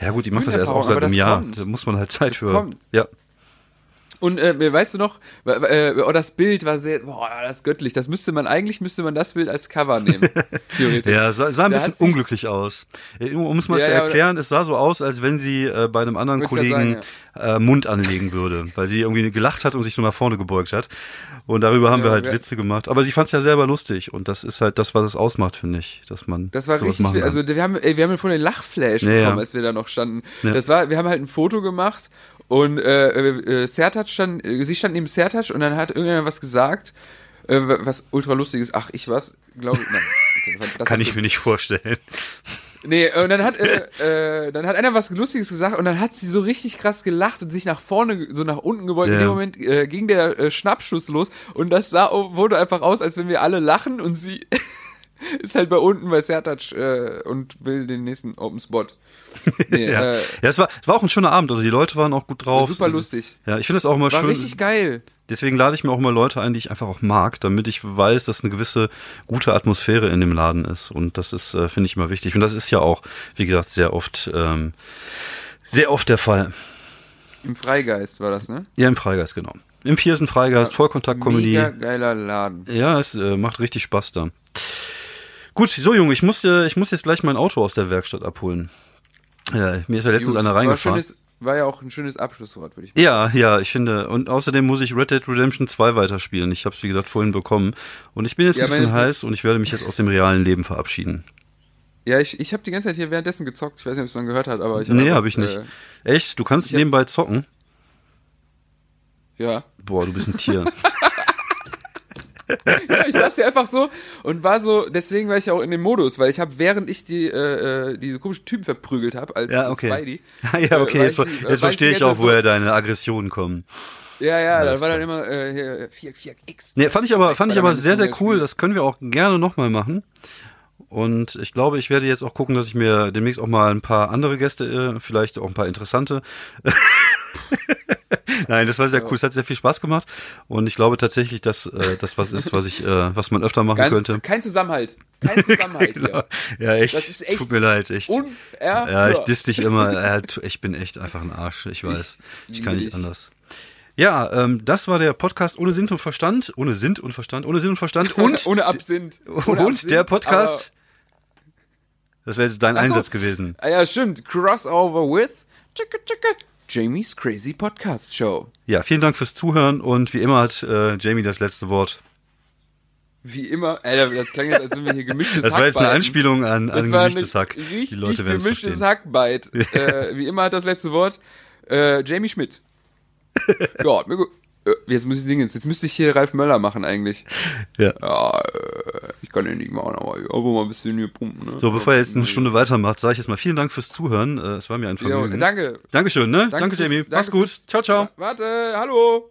Ja gut, die macht das erst auch seit einem Jahr. kommt. Da muss man halt Zeit Das für. kommt. Ja. Und äh, weißt du noch, äh, oh, das Bild war sehr, boah, das ist göttlich. Das müsste man, eigentlich müsste man das Bild als Cover nehmen. (laughs) theoretisch. Ja, sah, sah ein Da bisschen unglücklich aus. Äh, Um es mal Ja, zu ja, erklären, es sah so aus, als wenn sie äh, bei einem anderen Wollte ich grad Kollegen äh, Mund anlegen würde, (laughs) weil sie irgendwie gelacht hat und sich so nach vorne gebeugt hat. Und darüber haben Ja, wir halt ja. Witze gemacht. Aber sie fand es ja selber lustig und das ist halt das, was es ausmacht, finde ich, dass man Das war richtig, also wir haben, ey, wir haben von den Lachflash Ja, bekommen, ja. als wir da noch standen. Ja. Das war, wir haben halt ein Foto gemacht und äh, äh, Sertac stand, äh, sie stand neben Sertac und dann hat irgendjemand was gesagt, äh, was ultra lustig ist. Ach, ich was, glaube ich, nein. Okay, das das kann ich mir nicht vorstellen. Nee, und dann hat, äh, äh, dann hat einer was Lustiges gesagt und dann hat sie so richtig krass gelacht und sich nach vorne, so nach unten gebeugt. Ja. In dem Moment äh, ging der äh, Schnappschuss los und das sah, wurde einfach aus, als wenn wir alle lachen und sie (laughs) ist halt bei unten bei Sertac äh, und will den nächsten Open Spot. Nee, (laughs) Ja, äh, ja es, war, es war auch ein schöner Abend. Also die Leute waren auch gut drauf. super lustig. Ja, ich finde es auch immer War schön. richtig geil. Deswegen lade ich mir auch immer Leute ein, die ich einfach auch mag, damit ich weiß, dass eine gewisse gute Atmosphäre in dem Laden ist. Und das ist, äh, finde ich, immer wichtig. Und das ist ja auch, wie gesagt, sehr oft, ähm, sehr oft der Fall. Im Freigeist war das, ne? Ja, im Freigeist, genau. Im Viersen Freigeist, Vollkontakt-Comedy. Mega geiler Laden. Ja, es äh, macht richtig Spaß da. Gut, so Junge, ich muss, äh, ich muss jetzt gleich mein Auto aus der Werkstatt abholen. Äh, mir ist ja letztens Gut, einer war, reingefahren. schönes, war ja auch ein schönes Abschlusswort, würde ich sagen. Ja, ja, ich finde. Und außerdem muss ich Red Dead Redemption 2 weiterspielen. Ich habe es, wie gesagt, vorhin bekommen. Und ich bin jetzt Ja, ein bisschen heiß und ich werde mich jetzt aus dem realen Leben verabschieden. Ja, ich, ich habe die ganze Zeit hier währenddessen gezockt. Ich weiß nicht, ob es man gehört hat, aber ich hab Nee, habe ich nicht. Äh, Echt? Du kannst ich hab- nebenbei zocken? ja. Boah, du bist ein Tier. (laughs) ja, ich saß hier einfach so und war so, deswegen war ich auch in dem Modus, weil ich habe, während ich die äh, äh, diese komischen Typen verprügelt habe, als Ja, okay. Spidey, (laughs) ja, okay, äh, jetzt, ich- jetzt verstehe ich auch, Zeit woher deine Aggressionen kommen. So, ja, ja, da war dann immer äh, hier, 4, 4, X. Nee, fand ich aber, fand ich aber sehr, sehr cool. Das können wir auch gerne nochmal machen. Und ich glaube, ich werde jetzt auch gucken, dass ich mir demnächst auch mal ein paar andere Gäste, äh, vielleicht auch ein paar interessante. (laughs) (laughs) Nein, das war sehr cool. Es hat sehr viel Spaß gemacht. Und ich glaube tatsächlich, dass äh, das was ist, was ich, äh, was man öfter machen Ganz, könnte. kein Zusammenhalt. Kein (laughs) Zusammenhalt hier. Ja, echt. Das ist echt Tut mir leid, echt. Ja, ich diss dich immer. (laughs) Äh, ich bin echt einfach ein Arsch. Ich weiß. Ich, liebe kann nicht dich. anders. Ja, ähm, das war der Podcast ohne Sinn und Verstand. Ohne Sinn und Verstand. Ohne Sinn und Verstand. Und, ohne Absinth. Ohne und Absinth, der Podcast. Das wäre jetzt dein so. Einsatz gewesen. Ah ja, stimmt. Crossover with Chicka Chicka Jamie's Crazy Podcast Show. Ja, vielen Dank fürs Zuhören und wie immer hat äh, Jamie das letzte Wort. Wie immer. Alter, das klang jetzt, als würden wir hier gemischtes (laughs) Das war jetzt eine. Anspielung an, an gemischtes Hack. Richtig Die Leute werden gemischtes. Hackbeit. (laughs) äh, wie immer hat das letzte Wort äh, Jamie Schmidt. (laughs) ja, mir gut. Äh, Jetzt muss ich Dingens. Jetzt müsste ich hier Ralf Möller machen eigentlich. Ja. Ja, äh, ich kann den nicht machen, aber aber mal ein bisschen hier pumpen. Ne? So, bevor er jetzt eine Stunde weitermacht, sage ich jetzt mal vielen Dank fürs Zuhören. Äh, es war mir ein Vergnügen. danke. Dankeschön, ne? Danke, fürs- Jamie. Mach's gut. Ciao, ciao. Warte, hallo.